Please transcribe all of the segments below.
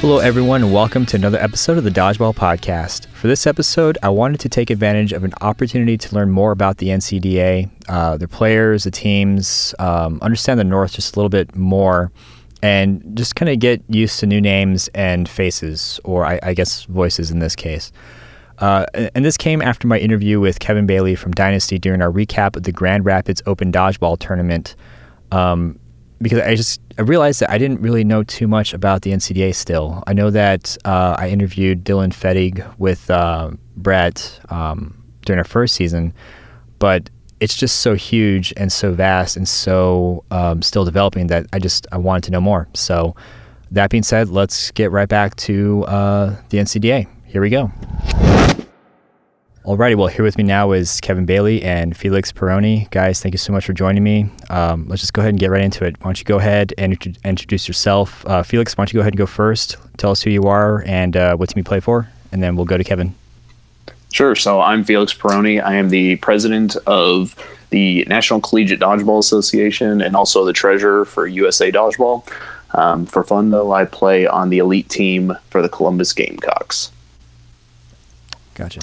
Hello, everyone, and welcome to another episode of the Dodgeball Podcast. For this episode, I wanted to take advantage of an opportunity to learn more about the NCDA, uh, their players, the teams, um, understand the North just a little bit more, and just kind of get used to new names and faces, or I, I guess voices in this case. Uh, and this came after my interview with Kevin Bailey from Dynasty during our recap of the Grand Rapids Open Dodgeball Tournament. Um, because I just I realized that I didn't really know too much about the NCDA still. I know that uh, I interviewed Dylan Fettig with uh, Brett um, during our first season, but it's just so huge and so vast and so um, still developing that I just I wanted to know more. So that being said, let's get right back to uh, the NCDA. Here we go. Alrighty, well, here with me now is Kevin Bailey and Felix Perrone. Guys, thank you so much for joining me. Um, let's just go ahead and get right into it. Why don't you go ahead and int- introduce yourself? Uh, Felix, why don't you go ahead and go first? Tell us who you are and uh, what team you play for, and then we'll go to Kevin. Sure. So I'm Felix Perrone. I am the president of the National Collegiate Dodgeball Association and also the treasurer for USA Dodgeball. Um, for fun, though, I play on the elite team for the Columbus Gamecocks. Gotcha.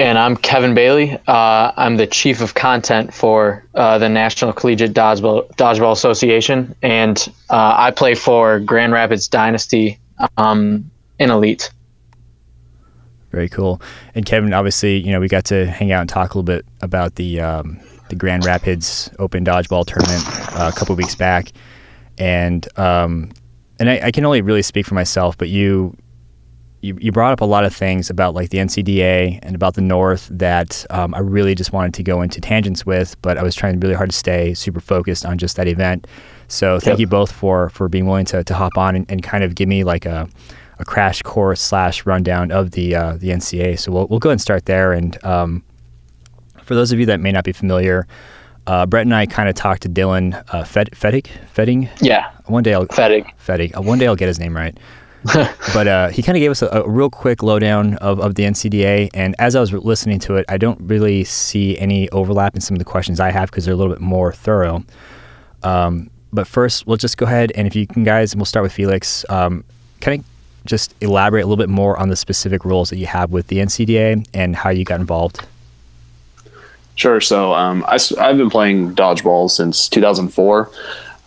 And I'm Kevin Bailey. Uh, I'm the chief of content for uh, the National Collegiate Dodgeball, Dodgeball Association, and uh, I play for Grand Rapids Dynasty um, in Elite. Very cool. And Kevin, obviously, you know, we got to hang out and talk a little bit about the um, the Grand Rapids Open Dodgeball Tournament uh, a couple weeks back, and um, and I, I can only really speak for myself, but you you, you brought up a lot of things about like the NCDA and about the North that um, I really just wanted to go into tangents with, but I was trying really hard to stay super focused on just that event. So thank yep. you both for for being willing to, to hop on and, and kind of give me like a, a crash course slash rundown of the uh, the NCA. So we'll we'll go ahead and start there. And um, for those of you that may not be familiar, uh, Brett and I kind of talked to Dylan uh, Fed, Fettig, Fetting. Yeah. One day I'll Fettig. Fettig. Uh, one day I'll get his name right. but uh, he kind of gave us a, a, real quick lowdown of, of the NCDA. And as I was listening to it, I don't really see any overlap in some of the questions I have because they're a little bit more thorough. Um, but first, we'll just go ahead and if you can, guys, we'll start with Felix. Um, kind of just elaborate a little bit more on the specific roles that you have with the NCDA and how you got involved. Sure. So um, I, have been playing dodgeball since 2004.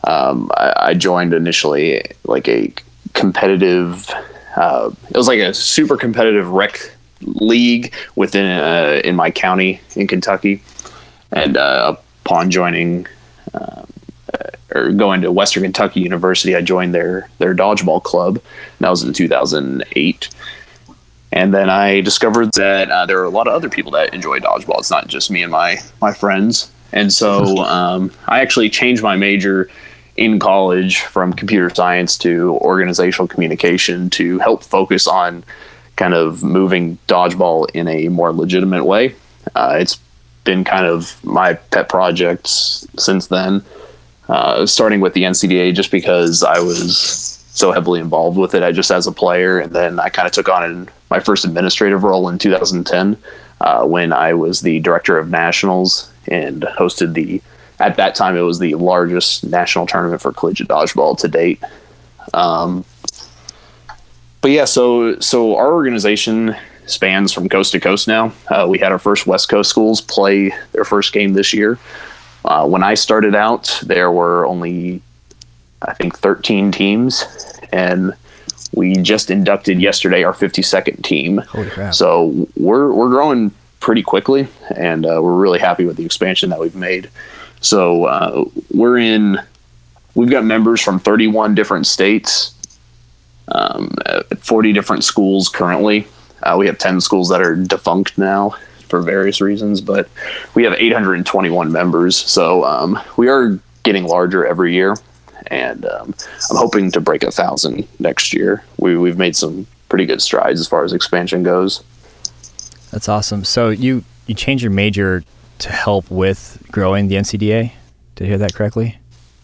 Um, I, I, joined initially like a competitive. Uh, it was like a super competitive rec league within uh, in my county in Kentucky, and uh, upon joining um, uh, or going to Western Kentucky University, I joined their their dodgeball club. And that was in 2008. And then I discovered that uh, there are a lot of other people that enjoy dodgeball. It's not just me and my my friends. And so um, I actually changed my major in college from computer science to organizational communication to help focus on kind of moving dodgeball in a more legitimate way. Uh, it's been kind of my pet project since then, uh, starting with the NCDA just because I was so heavily involved with it I just as a player. And then I kind of took on my first administrative role in 2010 uh, when I was the director of nationals and hosted the at that time it was the largest national tournament for collegiate dodgeball to date. Um, but yeah, so so our organization spans from coast to coast now. Uh, we had our first West Coast schools play their first game this year. Uh, when I started out, there were only I think 13 teams, and we just inducted yesterday our 52nd team. So we're we're growing pretty quickly, and uh, we're really happy with the expansion that we've made. So uh, we're in. We've got members from 31 different states, um, 40 different schools currently. Uh, we have 10 schools that are defunct now for various reasons, but we have 821 members. So um, we are getting larger every year, and um, I'm hoping to break a thousand next year. We, we've made some pretty good strides as far as expansion goes. That's awesome. So you you changed your major to help with growing the NCDA. Did I hear that correctly?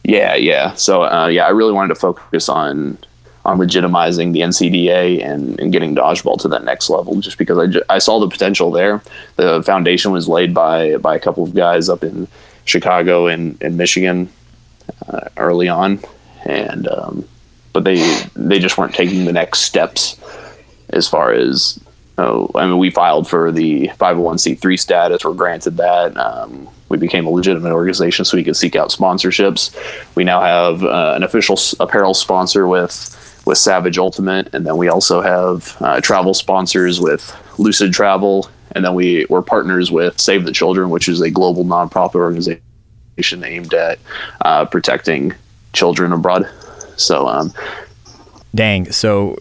Yeah, yeah. So uh, yeah, I really wanted to focus on on legitimizing the NCDA and, and getting dodgeball to that next level, just because I, ju- I saw the potential there. The foundation was laid by by a couple of guys up in Chicago and, and Michigan uh, early on, and um, but they they just weren't taking the next steps as far as oh, I mean, we filed for the 501c3 status. We're granted that. Um, we became a legitimate organization, so we could seek out sponsorships. We now have uh, an official apparel sponsor with with Savage Ultimate, and then we also have uh, travel sponsors with Lucid Travel, and then we we're partners with Save the Children, which is a global nonprofit organization aimed at uh, protecting children abroad. So, um, dang. So,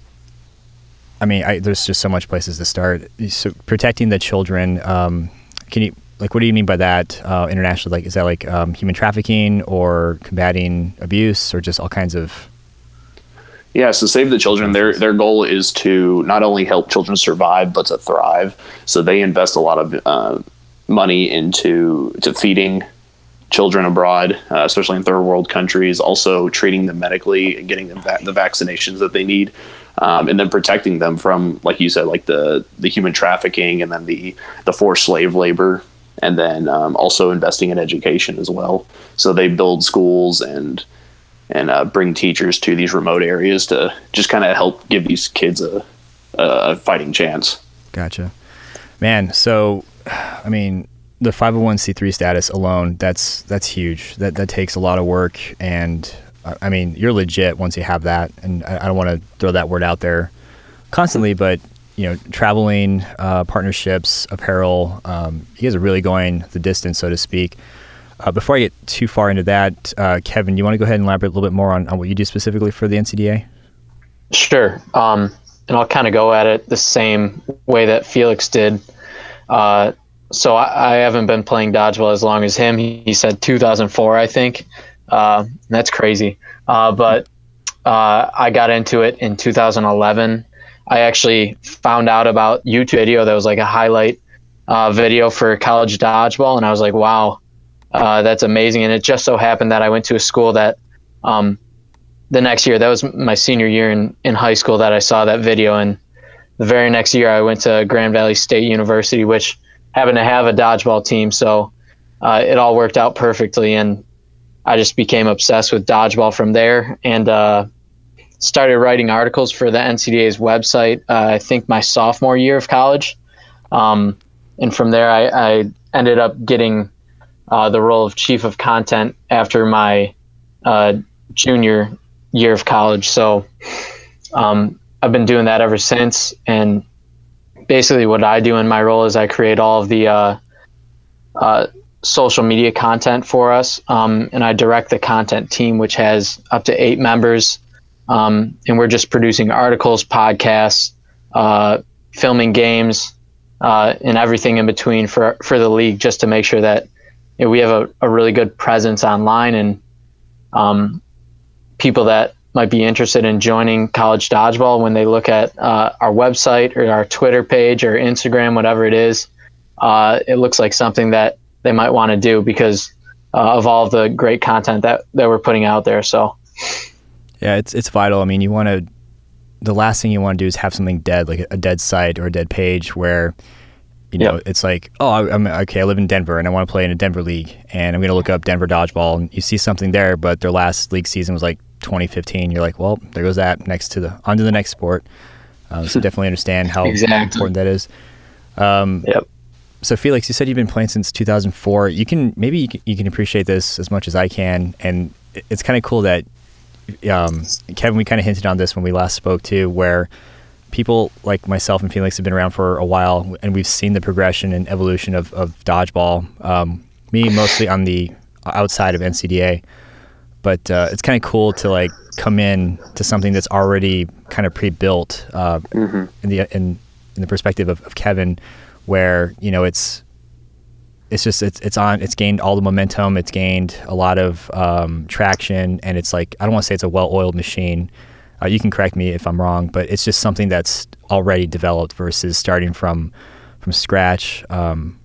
I mean, I, there's just so much places to start. So, protecting the children. Um, can you like what do you mean by that uh, internationally? Like, is that like um, human trafficking or combating abuse or just all kinds of yeah, so Save the Children, their their goal is to not only help children survive but to thrive. So they invest a lot of uh, money into to feeding children abroad, uh, especially in third world countries. Also treating them medically and getting them va- the vaccinations that they need, um, and then protecting them from, like you said, like the the human trafficking and then the the forced slave labor, and then um, also investing in education as well. So they build schools and and uh, bring teachers to these remote areas to just kind of help give these kids a, a fighting chance. Gotcha, man. So, I mean, the 501c3 status alone that's that's huge. That that takes a lot of work, and I mean, you're legit once you have that. And I, I don't want to throw that word out there constantly, but you know, traveling, uh, partnerships, apparel, um, you guys are really going the distance, so to speak. Uh, before I get too far into that, uh, Kevin, do you want to go ahead and elaborate a little bit more on, on what you do specifically for the NCDA? Sure. Um, and I'll kind of go at it the same way that Felix did. Uh, so I, I, haven't been playing dodgeball as long as him. He, he said 2004, I think. Uh, that's crazy. Uh, but uh, I got into it in 2011. I actually found out about YouTube video that was like a highlight video for college dodgeball, and I was like, wow uh, that's amazing. And it just so happened that I went to a school that um, the next year, that was my senior year in, in high school, that I saw that video. And the very next year, I went to Grand Valley State University, which happened to have a dodgeball team. So uh, it all worked out perfectly. And I just became obsessed with dodgeball from there and uh, started writing articles for the NCDA's website, uh, I think my sophomore year of college. Um, and from there, I, I ended up getting uh, the role of chief of content after my uh, junior year of college. So um, I've been doing that ever since. And basically, what I do in my role is I create all of the uh, uh social media content for us, um, and I direct the content team, which has up to eight members. Um, and we're just producing articles, podcasts, uh, filming games, uh, and everything in between for for the league, just to make sure that you know, we have a, a really good presence online and um, people that might be interested in joining college dodgeball when they look at uh, our website or our twitter page or instagram whatever it is uh, it looks like something that they might want to do because uh, of all the great content that, that we're putting out there so yeah it's, it's vital i mean you want to the last thing you want to do is have something dead like a dead site or a dead page where you know, yep. it's like, oh, I'm okay. I live in Denver and I want to play in a Denver league, and I'm going to look up Denver dodgeball, and you see something there, but their last league season was like 2015. You're like, well, there goes that. Next to the on to the next sport. Um, so definitely understand how exactly. important that is. Um, yep. So Felix, you said you've been playing since 2004. You can maybe you can, you can appreciate this as much as I can, and it's kind of cool that um, Kevin. We kind of hinted on this when we last spoke too, where people like myself and Felix have been around for a while, and we've seen the progression and evolution of, of dodgeball. Um, me mostly on the outside of NCDA, but uh, it's kind of cool to like come in to something that's already kind of pre-built uh, mm-hmm. in the in, in the perspective of, of Kevin, where you know it's it's just it's it's on it's gained all the momentum it's gained a lot of um, traction and it's like i don't want to say it's a well-oiled machine uh, you can correct me if I'm wrong, but it's just something that's already developed versus starting from from scratch. Um,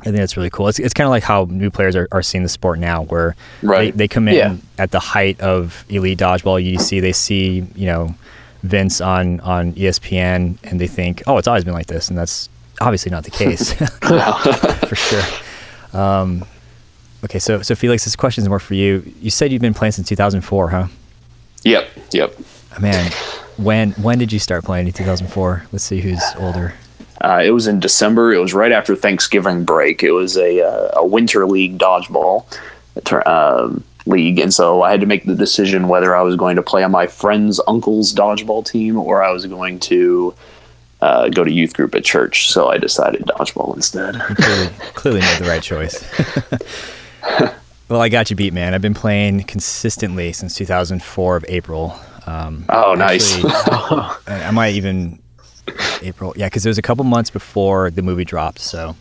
I think that's really cool. It's, it's kind of like how new players are, are seeing the sport now, where right. they, they come in yeah. at the height of elite dodgeball UDC. They see, you know, Vince on, on ESPN and they think, oh, it's always been like this. And that's obviously not the case for sure. Um, okay, so, so Felix, this question is more for you. You said you've been playing since 2004, huh? Yep, yep. Man, when when did you start playing in 2004? Let's see who's older. Uh, it was in December. It was right after Thanksgiving break. It was a uh, a winter league dodgeball um, league, and so I had to make the decision whether I was going to play on my friend's uncle's dodgeball team or I was going to uh, go to youth group at church. So I decided dodgeball instead. Clearly, clearly made the right choice. well, I got you beat, man. I've been playing consistently since 2004 of April. Um, oh, nice. I might even April. Yeah, because it was a couple months before the movie dropped. So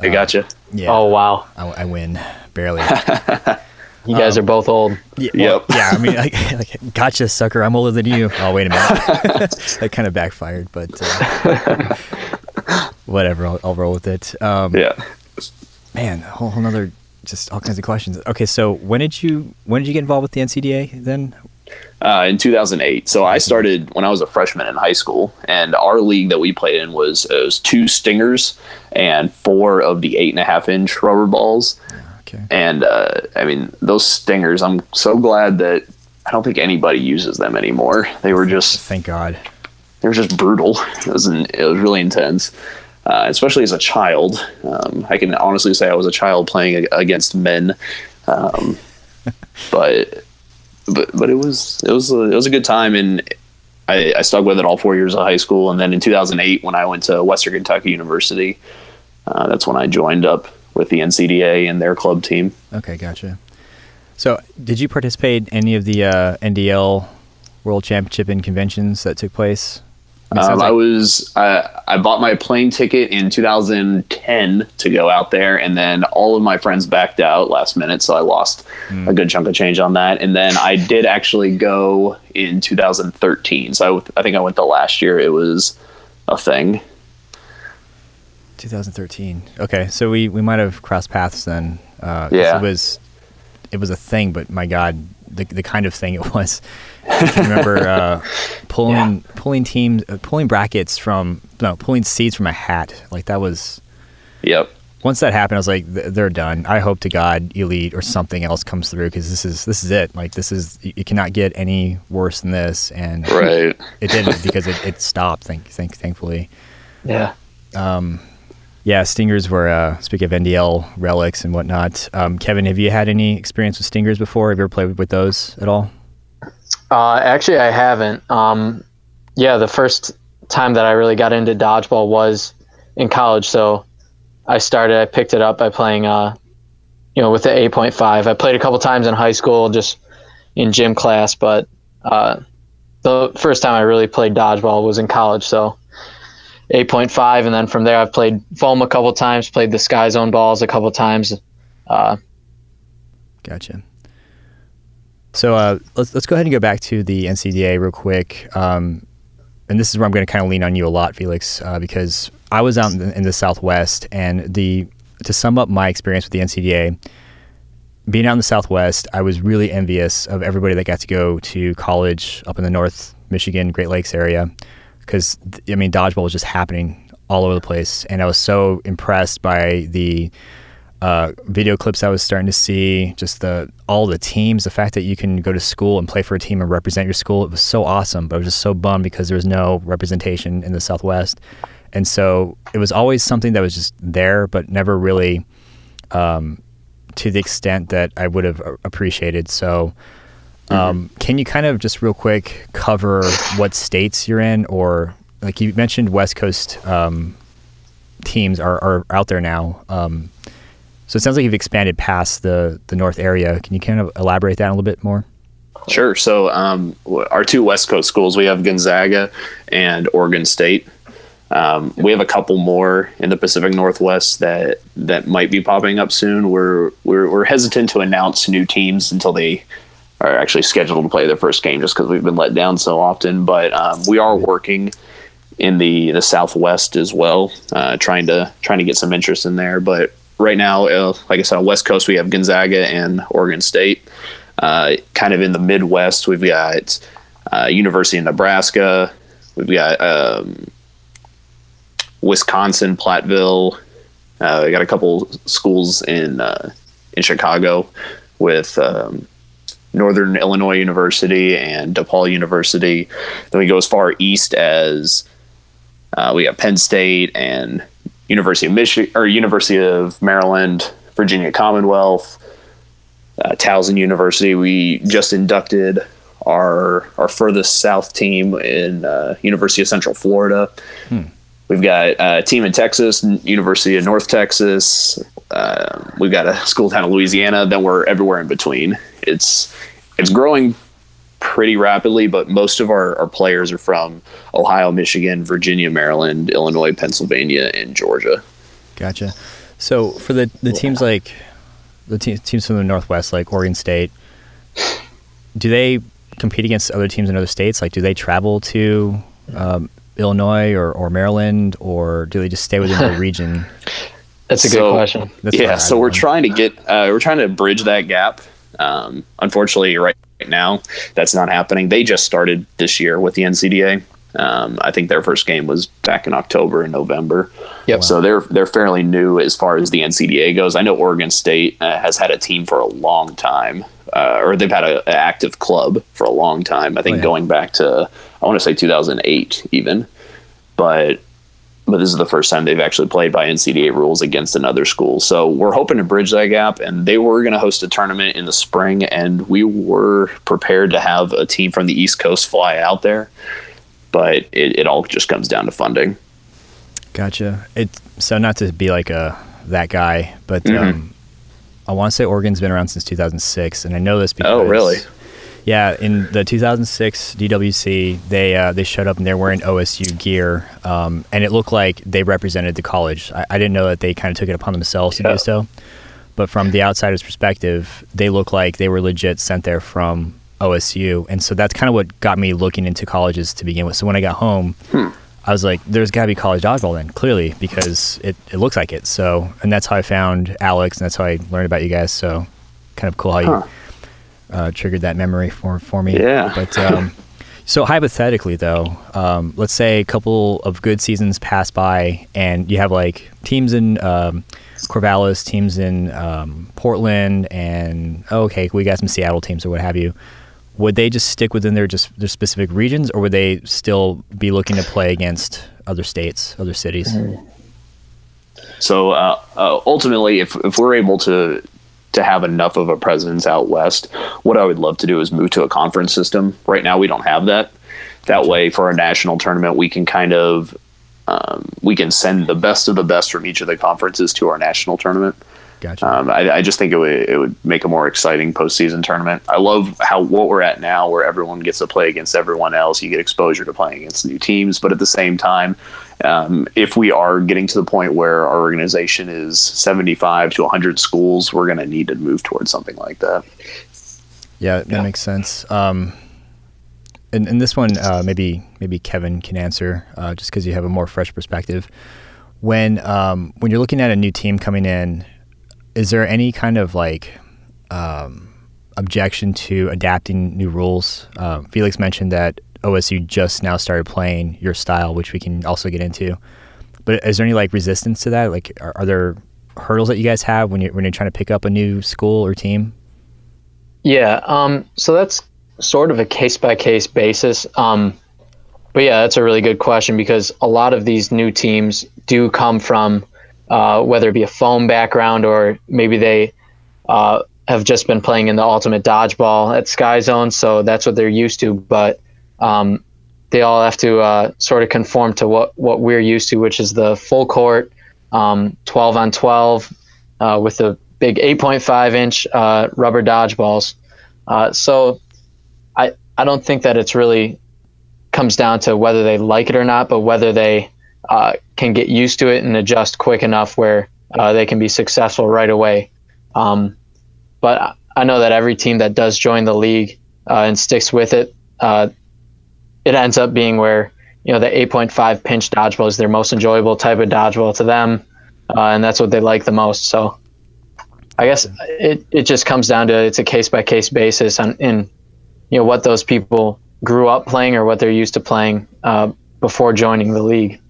I uh, gotcha. Yeah. Oh wow. I, I win barely. you guys um, are both old. Yeah. Well, yep. yeah. I mean, like, like, gotcha, sucker. I'm older than you. Oh, wait a minute. that kind of backfired, but uh, whatever. I'll, I'll, roll with it. Um, yeah. Man, a whole, whole other just all kinds of questions. Okay, so when did you when did you get involved with the NCDA then? uh, in 2008. So I started when I was a freshman in high school, and our league that we played in was, was two stingers and four of the eight and a half inch rubber balls. Okay. And uh, I mean, those stingers, I'm so glad that I don't think anybody uses them anymore. They were just thank God. They were just brutal. It was an, it was really intense. Uh, especially as a child, um, I can honestly say I was a child playing against men. Um, but but but it was it was a, it was a good time and I, I, stuck with it all four years of high school and then in 2008 when I went to Western Kentucky University uh, that's when I joined up with the NCDA and their club team. Okay, gotcha. So did you participate in any of the uh, NDL World Championship and conventions that took place? I, um, like- I was I, I bought my plane ticket in 2010 to go out there, and then all of my friends backed out last minute, so I lost mm. a good chunk of change on that. And then I did actually go in 2013, so I, I think I went the last year. It was a thing. 2013. Okay, so we we might have crossed paths then. Uh, yeah, it was it was a thing, but my God, the the kind of thing it was. I remember uh, pulling yeah. pulling teams, uh, pulling brackets from no, pulling seeds from a hat. Like that was. Yep. Once that happened, I was like, they're done. I hope to God, Elite or something else comes through because this is this is it. Like this is it cannot get any worse than this, and right. it didn't because it, it stopped. Thank, thank, thankfully. Yeah. Um, yeah, stingers were uh, of NDL relics and whatnot. Um, Kevin, have you had any experience with stingers before? Have you ever played with those at all? Uh, actually, I haven't. Um, yeah, the first time that I really got into dodgeball was in college. So I started, I picked it up by playing, uh, you know, with the 8.5. I played a couple times in high school, just in gym class, but uh, the first time I really played dodgeball was in college. So 8.5, and then from there I've played foam a couple times, played the Sky Zone balls a couple times. Uh, gotcha. So uh, let's let's go ahead and go back to the NCDA real quick. Um, and this is where I'm going to kind of lean on you a lot, Felix, uh, because I was out in the, in the, Southwest, and the to sum up my experience with the NCDA, being out in the Southwest, I was really envious of everybody that got to go to college up in the North Michigan, Great Lakes area, because I mean dodgeball was just happening all over the place, and I was so impressed by the uh, video clips I was starting to see, just the all the teams, the fact that you can go to school and play for a team and represent your school, it was so awesome. But I was just so bummed because there was no representation in the Southwest, and so it was always something that was just there, but never really um, to the extent that I would have appreciated. So. Um, mm-hmm. Can you kind of just real quick cover what states you're in, or like you mentioned, West Coast um, teams are, are out there now. Um, so it sounds like you've expanded past the the north area. Can you kind of elaborate that a little bit more? Sure. So um, our two West Coast schools, we have Gonzaga and Oregon State. Um, we have a couple more in the Pacific Northwest that that might be popping up soon. We're we're, we're hesitant to announce new teams until they are actually scheduled to play their first game, just because we've been let down so often. But um, we are working in the the Southwest as well, uh, trying to trying to get some interest in there. But right now, uh, like I said, on West Coast we have Gonzaga and Oregon State. Uh, kind of in the Midwest, we've got uh, University of Nebraska. We've got um, Wisconsin, Platteville. Uh, we got a couple schools in uh, in Chicago with um, Northern Illinois University and DePaul University. Then we go as far east as uh, we have Penn State and University of Michigan or University of Maryland, Virginia Commonwealth, uh, Towson University. We just inducted our our furthest south team in uh, University of Central Florida. Hmm. We've got a team in Texas, University of North Texas. Uh, we've got a school down in Louisiana. Then we're everywhere in between. It's it's growing pretty rapidly, but most of our, our players are from Ohio, Michigan, Virginia, Maryland, Illinois, Pennsylvania, and Georgia. Gotcha. So for the, the teams like the te- teams from the Northwest, like Oregon State, do they compete against other teams in other states? Like, do they travel to um, Illinois or, or Maryland, or do they just stay within the region? That's a so, good question. yeah, so we're trying to get uh, we're trying to bridge that gap. Um, unfortunately, right now, that's not happening. They just started this year with the NCDA. Um, I think their first game was back in October and November. Yep. So they're they're fairly new as far as the NCDA goes. I know Oregon State uh, has had a team for a long time, uh, or they've had an active club for a long time. I think oh, yeah. going back to I want to say 2008 even, but but this is the first time they've actually played by NCDA rules against another school. So we're hoping to bridge that gap. And they were going to host a tournament in the spring, and we were prepared to have a team from the East Coast fly out there, but it, it all just comes down to funding. Gotcha. It so not to be like a that guy, but mm-hmm. um, I want to say Oregon's been around since 2006, and I know this because oh really yeah, in the 2006 DWC, they uh, they showed up and they're wearing OSU gear, um, and it looked like they represented the college. I, I didn't know that they kind of took it upon themselves yeah. to do so, but from the outsider's perspective, they look like they were legit sent there from OSU, and so that's kind of what got me looking into colleges to begin with. So when I got home. Hmm. I was like, there's got to be college dodgeball then, clearly, because it, it looks like it. So, and that's how I found Alex, and that's how I learned about you guys. So, kind of cool how huh. you uh, triggered that memory for for me. Yeah. But um, so hypothetically, though, um, let's say a couple of good seasons pass by, and you have like teams in um, Corvallis, teams in um, Portland, and oh, okay, we got some Seattle teams or what have you. Would they just stick within their just their specific regions, or would they still be looking to play against other states, other cities? So uh, uh, ultimately, if if we're able to to have enough of a presence out west. What I would love to do is move to a conference system. Right now, we don't have that. That way, for a national tournament, we can kind of um, we can send the best of the best from each of the conferences to our national tournament. Gotcha. Um, I, I, just think it would it would make a more exciting postseason tournament. I love how what we're at now, where everyone gets to play against everyone else. You get exposure to playing against new teams, but at the same time, um, if we are getting to the point where our organization is 75 to 100 schools, we're going to need to move towards something like that. Yeah, that yeah. makes sense. Um, and, and, this one, uh, maybe maybe Kevin can answer, uh, just because you have a more fresh perspective. When um, when you're looking at a new team coming in, is there any kind of like um, objection to adapting new rules? Uh, Felix mentioned that OSU just now started playing your style, which we can also get into. But is there any like resistance to that? Like, are, are there hurdles that you guys have when you're when you're trying to pick up a new school or team? Yeah, um, so that's sort of a case by case basis. Um, but yeah, that's a really good question because a lot of these new teams do come from uh, whether it be a foam background or maybe they uh, have just been playing in the ultimate dodgeball at Sky Zone, so that's what they're used to. But um, they all have to uh, sort of conform to what, what we're used to, which is the full court, um, 12 on 12, uh, with the big 8.5 inch uh, rubber dodgeballs. Uh, so I, I don't think that it's really comes down to whether they like it or not, but whether they uh, can get used to it and adjust quick enough where uh, they can be successful right away. Um, but I know that every team that does join the league and sticks with it, it ends up being where you know the 8.5 pinch dodgeball is their most enjoyable type of dodgeball to them, uh, and that's what they like the most. So I guess it, it just comes down to it's a case by case basis on in you know what those people grew up playing or what they're used to playing uh, before joining the league.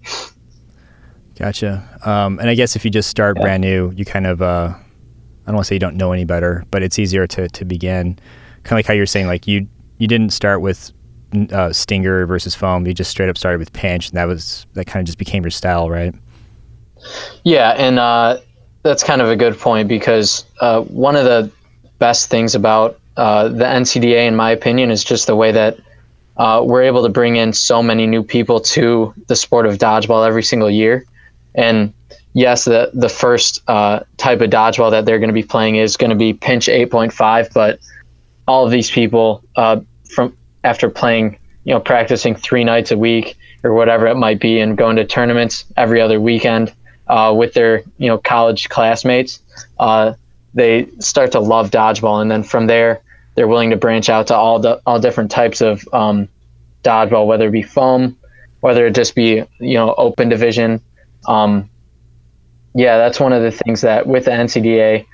Gotcha. Um, and I guess if you just start yeah. brand new, you kind of uh, I don't want to say you don't know any better, but it's easier to to begin kind of like how you're saying, like you you didn't start with uh, stinger versus foam. You just straight up started with pinch, and that was that kind of just became your style, right? Yeah, and uh, that's kind of a good point because uh, one of the best things about uh, the NCDA, in my opinion, is just the way that uh, we're able to bring in so many new people to the sport of dodgeball every single year. And yes, the the first uh, type of dodgeball that they're going to be playing is going to be pinch 8.5, but all of these people uh, from after playing, you know, practicing three nights a week or whatever it might be, and going to tournaments every other weekend uh, with their you know college classmates, uh, they start to love dodgeball, and then from there they're willing to branch out to all the all different types of um, dodgeball, whether it be foam, whether it just be you know open division. Um, yeah, that's one of the things that with the NCDA,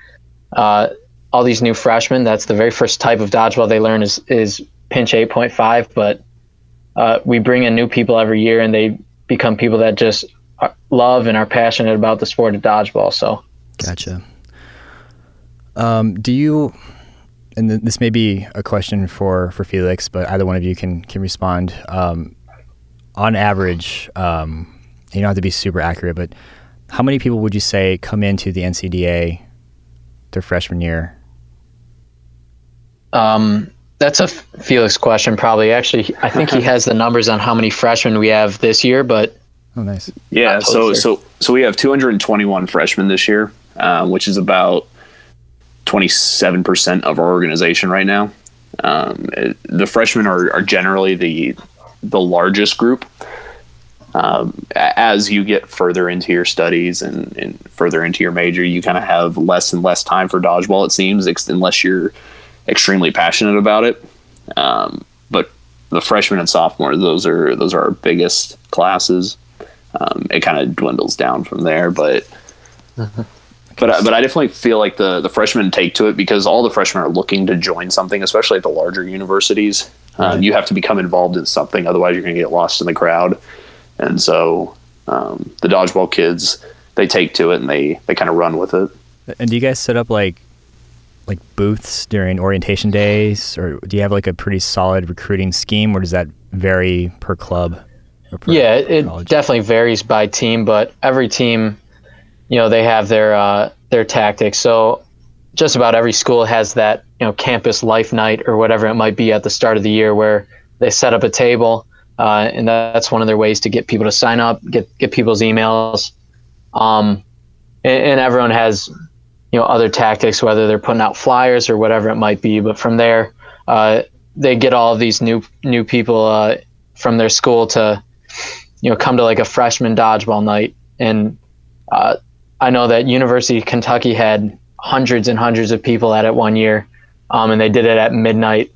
uh, all these new freshmen, that's the very first type of dodgeball they learn is is pinch 8.5. But uh, we bring in new people every year, and they become people that just love and are passionate about the sport of dodgeball. So, gotcha. Um, do you? And th- this may be a question for for Felix, but either one of you can can respond. Um, on average, um, you don't have to be super accurate, but how many people would you say come into the NCDA their freshman year? Um, that's a Felix question, probably. Actually, I think he has the numbers on how many freshmen we have this year, but Oh, nice. Yeah. So so so we have 221 freshmen this year, uh, which is about 27 percent of our organization right now. Um, the freshmen are, are generally the the largest group. Um, as you get further into your studies and, and further into your major, you kind of have less and less time for dodgeball. It seems, unless you're extremely passionate about it. Um, but the freshmen and sophomore, those are those are our biggest classes um, it kind of dwindles down from there. But but but I definitely feel like the the freshmen take to it because all the freshmen are looking to join something, especially at the larger universities. Um, right. Um, you have to become involved in something, otherwise you're going to get lost in the crowd. And so um, the dodgeball kids they take to it and they they kind of run with it. And do you guys set up like like booths during orientation days, or do you have like a pretty solid recruiting scheme, or does that vary per club? yeah, it college? definitely varies by team, but every team, you know, they have their uh, their tactics. So just about every school has that you know campus life night or whatever it might be at the start of the year where they set up a table, uh, and that's one of their ways to get people to sign up, get get people's emails, um, and, and everyone has you know other tactics, whether they're putting out flyers or whatever it might be. But from there, uh, they get all of these new new people uh, from their school to you know come to like a freshman dodgeball night and uh, i know that university of kentucky had hundreds and hundreds of people at it one year um, and they did it at midnight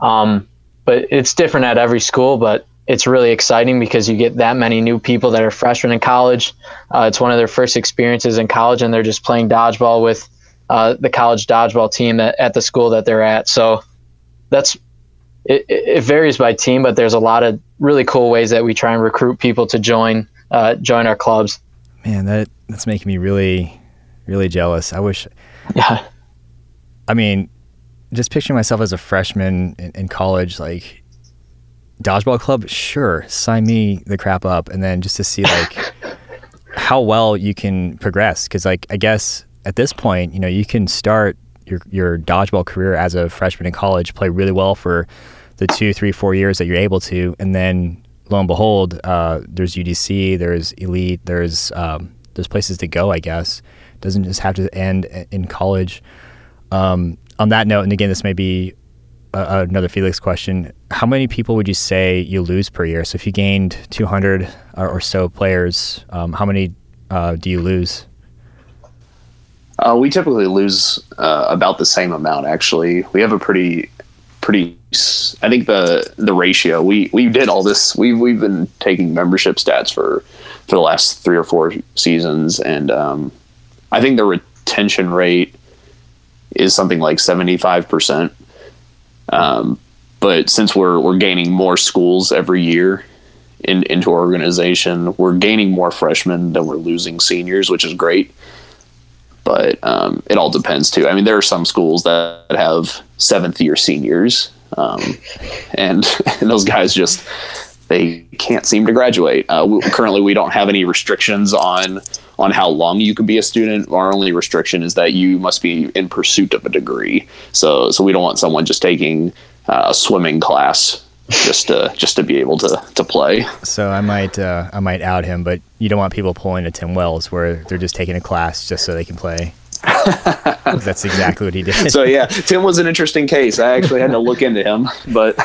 um, but it's different at every school but it's really exciting because you get that many new people that are freshmen in college uh, it's one of their first experiences in college and they're just playing dodgeball with uh, the college dodgeball team at, at the school that they're at so that's it, it varies by team, but there's a lot of really cool ways that we try and recruit people to join uh, join our clubs. Man, that that's making me really, really jealous. I wish. Yeah. I mean, just picturing myself as a freshman in, in college, like dodgeball club, sure, sign me the crap up, and then just to see like how well you can progress, because like I guess at this point, you know, you can start your your dodgeball career as a freshman in college, play really well for the two, three, four years that you're able to, and then lo and behold, uh, there's UDC, there's Elite, there's um, there's places to go. I guess it doesn't just have to end in college. Um, on that note, and again, this may be a, another Felix question. How many people would you say you lose per year? So if you gained 200 or, or so players, um, how many uh, do you lose? Uh, we typically lose uh, about the same amount. Actually, we have a pretty, pretty. I think the the ratio we we did all this. We we've been taking membership stats for for the last three or four seasons, and um, I think the retention rate is something like seventy five percent. Um, but since we're we're gaining more schools every year in, into our organization, we're gaining more freshmen than we're losing seniors, which is great but um, it all depends too. I mean, there are some schools that have seventh year seniors, um, and, and those guys just they can't seem to graduate. Uh, we, currently, we don't have any restrictions on on how long you can be a student. Our only restriction is that you must be in pursuit of a degree. So so we don't want someone just taking uh, a swimming class just to just to be able to to play. So I might uh, I might out him, but you don't want people pulling a Tim Wells where they're just taking a class just so they can play. That's exactly what he did. So yeah, Tim was an interesting case. I actually had to look into him, but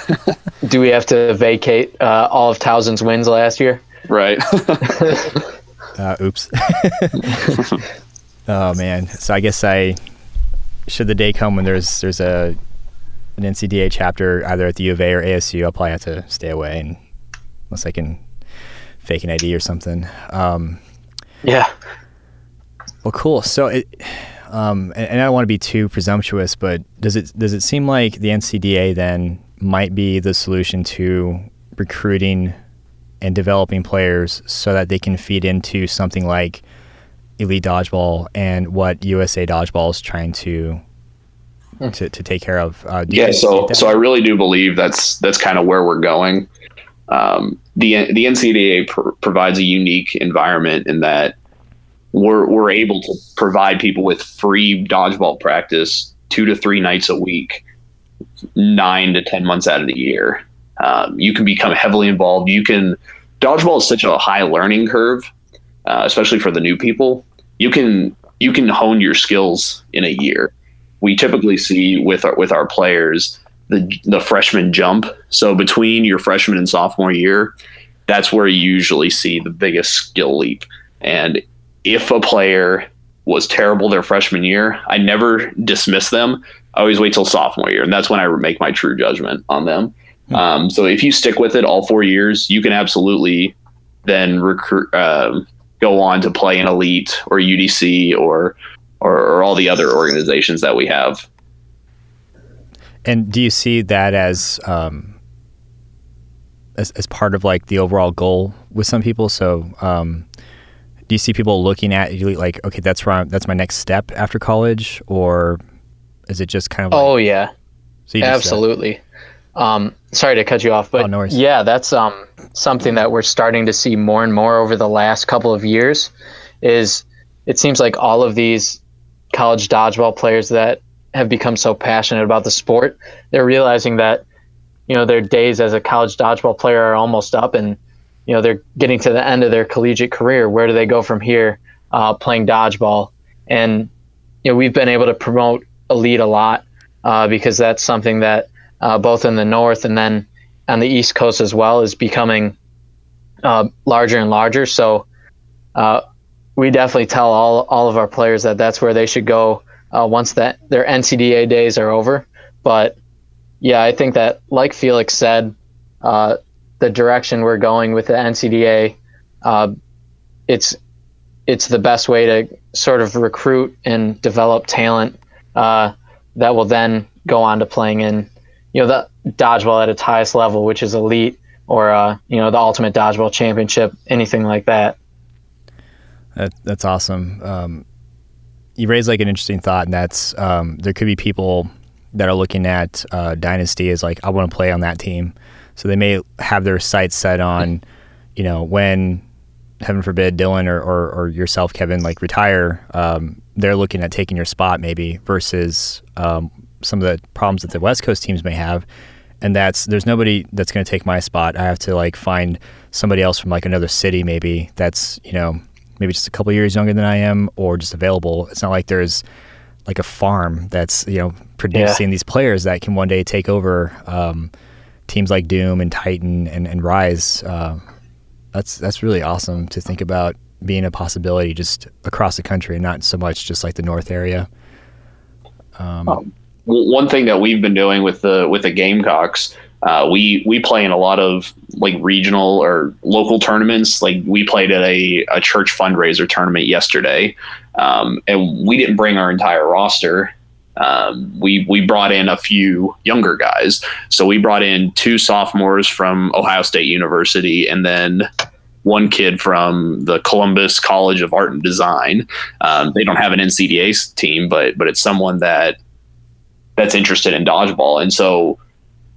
do we have to vacate uh, all of Towson's wins last year? Right. uh, oops. oh man. So I guess I should the day come when there's there's a an NCDA chapter either at the U of A or ASU, I'll probably have to stay away and unless I can fake an ID or something. Um, yeah. Well, cool. So it, um, and, and I don't want to be too presumptuous, but does it does it seem like the NCDA then might be the solution to recruiting and developing players so that they can feed into something like elite dodgeball and what USA Dodgeball is trying to Hmm. to, to take care of. Uh, yeah, so so I really do believe that's that's kind of where we're going. Um, the the NCDA pr- provides a unique environment in that we're we're able to provide people with free dodgeball practice two to three nights a week, nine to ten months out of the year. Um, you can become heavily involved. You can dodgeball is such a high learning curve, uh, especially for the new people. You can you can hone your skills in a year we typically see with our, with our players the the freshman jump. So between your freshman and sophomore year, that's where you usually see the biggest skill leap. And if a player was terrible their freshman year, I never dismiss them. I always wait till sophomore year, and that's when I make my true judgment on them. Hmm. Um, so if you stick with it all four years, you can absolutely then recruit, uh, go on to play in elite or UDC or or, or all the other organizations that we have. And do you see that as um, as, as part of like the overall goal with some people? So, um, do you see people looking at you like, okay, that's where I'm, that's my next step after college, or is it just kind of? Like, oh yeah, so absolutely. Um, sorry to cut you off, but oh, no yeah, that's um, something that we're starting to see more and more over the last couple of years. Is it seems like all of these college dodgeball players that have become so passionate about the sport, they're realizing that you know their days as a college dodgeball player are almost up, and you know they're getting to the end of their collegiate career. Where do they go from here? Uh, playing dodgeball, and you know we've been able to promote elite a lot uh, because that's something that uh, both in the north and then on the east coast as well is becoming uh, larger and larger. So uh, we definitely tell all all of our players that that's where they should go uh, once that their NCDA days are over. But yeah, I think that like Felix said, uh, the direction we're going with the NCDA, it's it's the best way to sort of recruit and develop talent uh, that will then go on to playing in you know the dodgeball at its highest level, which is elite, or uh, you know the ultimate dodgeball championship, anything like that. That, that's awesome. Um, you raised like an interesting thought, and that's um, there could be people that are looking at uh, Dynasty as like, I want to play on that team. So they may have their sights set on, you know, when heaven forbid Dylan or, or, or yourself, Kevin, like retire, um, they're looking at taking your spot maybe versus um, some of the problems that the West Coast teams may have. And that's there's nobody that's going to take my spot. I have to like find somebody else from like another city maybe that's you know maybe just a couple years younger than I am or just available. It's not like there's like a farm that's you know producing yeah. these players that can one day take over um, teams like Doom and Titan and, and Rise. Uh, that's that's really awesome to think about being a possibility just across the country, and not so much just like the North area. Um, um, one thing that we've been doing with the with the Gamecocks uh, we we play in a lot of like regional or local tournaments. Like we played at a, a church fundraiser tournament yesterday, um, and we didn't bring our entire roster. Um, we we brought in a few younger guys. So we brought in two sophomores from Ohio State University, and then one kid from the Columbus College of Art and Design. Um, they don't have an NCDA team, but but it's someone that that's interested in dodgeball, and so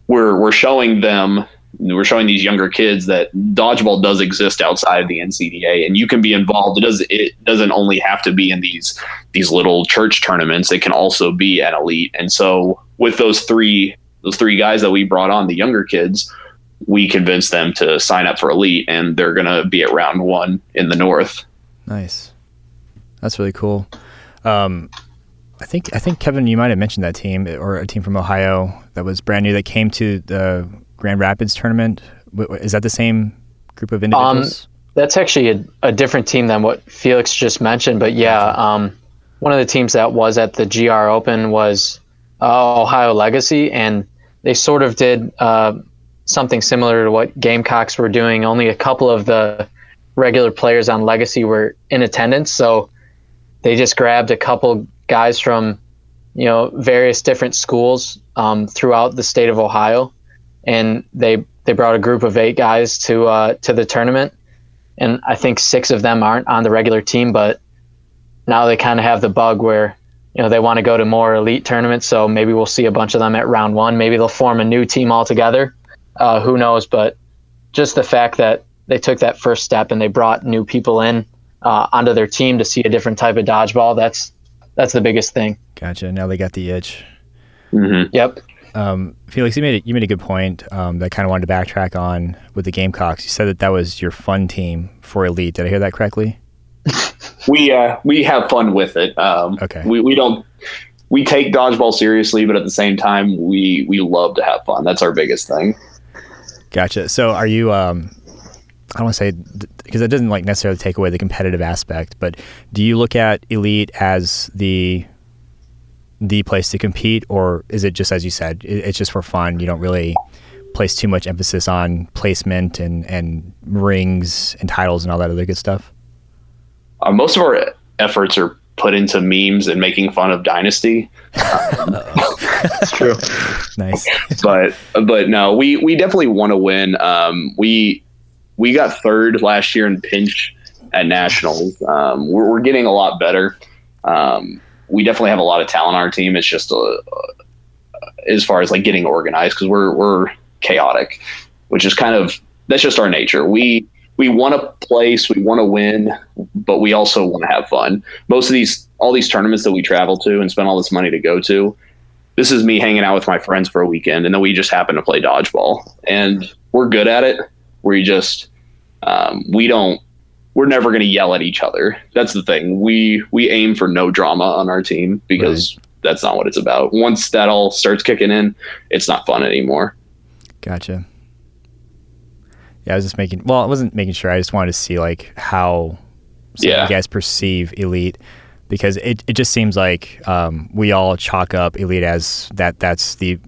we're we're showing them we're showing these younger kids that dodgeball does exist outside of the NCDA, and you can be involved. It does it doesn't only have to be in these these little church tournaments. It can also be an elite. And so with those three those three guys that we brought on, the younger kids, we convinced them to sign up for elite, and they're gonna be at round one in the north. Nice, that's really cool. Um, I think I think Kevin, you might have mentioned that team or a team from Ohio that was brand new that came to the Grand Rapids tournament. Is that the same group of individuals? Um, that's actually a, a, different team than what Felix just mentioned. But yeah, um, one of the teams that was at the GR Open was uh, Ohio Legacy, and they sort of did uh, something similar to what Gamecocks were doing. Only a couple of the regular players on Legacy were in attendance, so they just grabbed a couple guys from you know various different schools um, throughout the state of Ohio and they they brought a group of eight guys to uh, to the tournament, and I think six of them aren't on the regular team, but now they kind of have the bug where you know they want to go to more elite tournaments. So maybe we'll see a bunch of them at round one. Maybe they'll form a new team altogether. Uh, who knows? But just the fact that they took that first step and they brought new people in uh, onto their team to see a different type of dodgeball. That's that's the biggest thing. Gotcha. Now they got the itch. Mm-hmm. Yep. Um, Felix, you made a, you made a good point um, that I kind of wanted to backtrack on with the Gamecocks. You said that that was your fun team for elite. Did I hear that correctly? we uh, we have fun with it. Um, okay. We, we don't we take dodgeball seriously, but at the same time, we we love to have fun. That's our biggest thing. Gotcha. So, are you? Um, I don't want to say because it doesn't like necessarily take away the competitive aspect, but do you look at elite as the the place to compete, or is it just as you said, it's just for fun? You don't really place too much emphasis on placement and and rings and titles and all that other good stuff. Uh, most of our efforts are put into memes and making fun of Dynasty. That's true. nice. but but no, we we definitely want to win. Um, we we got third last year in pinch at nationals. Um, we're, we're getting a lot better. Um, we definitely have a lot of talent on our team. It's just a, uh, as far as like getting organized because we're we're chaotic, which is kind of that's just our nature. We we want to place, we want to win, but we also want to have fun. Most of these all these tournaments that we travel to and spend all this money to go to, this is me hanging out with my friends for a weekend, and then we just happen to play dodgeball, and we're good at it. We just um, we don't we're never going to yell at each other. That's the thing. We we aim for no drama on our team because right. that's not what it's about. Once that all starts kicking in, it's not fun anymore. Gotcha. Yeah, I was just making. Well, I wasn't making sure. I just wanted to see like how yeah. you guys perceive elite because it, it just seems like um, we all chalk up elite as that that's the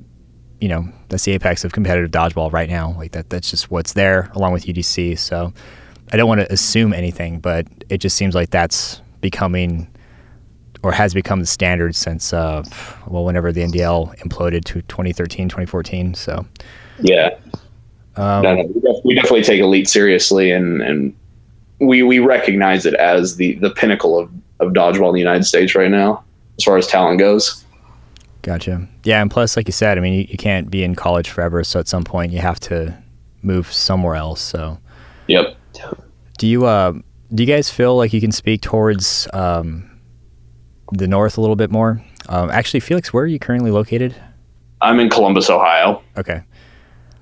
you know that's the apex of competitive dodgeball right now. Like that that's just what's there along with UDC so I don't want to assume anything, but it just seems like that's becoming or has become the standard since uh, well whenever the NDL imploded to 2013 2014 so. Yeah. Um, no, no, we definitely take elite seriously and and we we recognize it as the the pinnacle of of dodgeball in the United States right now as far as talent goes gotcha yeah and plus like you said I mean you, you can't be in college forever so at some point you have to move somewhere else so yep do you uh, do you guys feel like you can speak towards um, the north a little bit more? Um, actually, Felix, where are you currently located? I'm in Columbus, Ohio. Okay.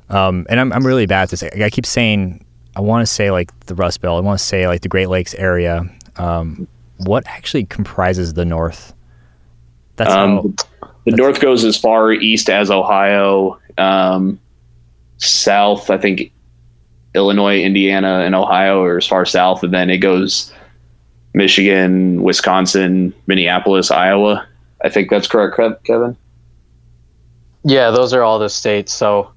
Um, and I'm I'm really bad at this. I keep saying I want to say like the Rust Belt. I want to say like the Great Lakes area. Um, what actually comprises the north? That's um, how, the that's north goes as far east as Ohio. Um, south, I think Illinois, Indiana, and Ohio are as far south, and then it goes Michigan, Wisconsin, Minneapolis, Iowa. I think that's correct, Kevin. Yeah, those are all the states. So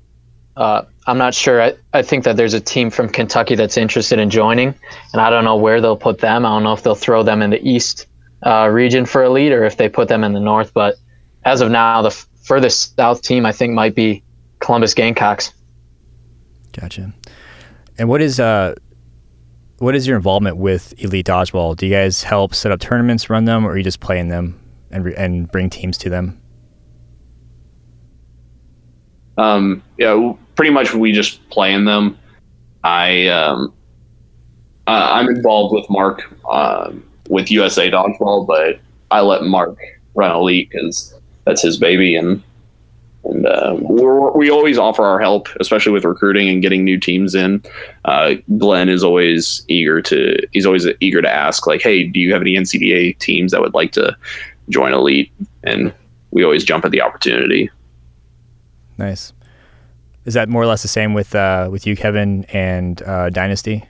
uh, I'm not sure. I, I think that there's a team from Kentucky that's interested in joining, and I don't know where they'll put them. I don't know if they'll throw them in the East uh, region for elite or if they put them in the North. But as of now, the f- furthest south team I think might be Columbus Gamecocks. Gotcha. And what is uh what is your involvement with Elite Dodgeball? Do you guys help set up tournaments, run them, or are you just playing them and and bring teams to them? Um, yeah, pretty much we just play in them. I um, uh, I'm involved with Mark um, with USA Dodgeball, but I let Mark run Elite because that's his baby, and and uh, we always offer our help, especially with recruiting and getting new teams in. Uh, Glenn is always eager to he's always eager to ask like, hey, do you have any NCDA teams that would like to join Elite? And we always jump at the opportunity. Nice. Is that more or less the same with uh, with you, Kevin, and uh, Dynasty?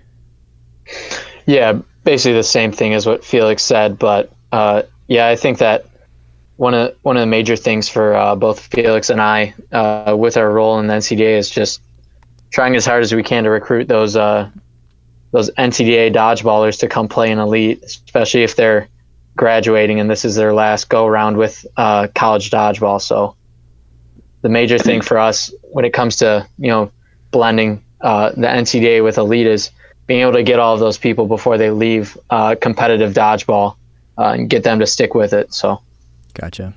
Yeah, basically the same thing as what Felix said, but uh, yeah, I think that one of one of the major things for uh, both Felix and I uh, with our role in the NCDA is just trying as hard as we can to recruit those uh, those NCDA dodgeballers to come play in elite, especially if they're graduating and this is their last go around with uh, college dodgeball. So the major thing for us when it comes to you know blending uh, the NCDA with elite is being able to get all of those people before they leave uh, competitive dodgeball and get them to stick with it. So. Gotcha.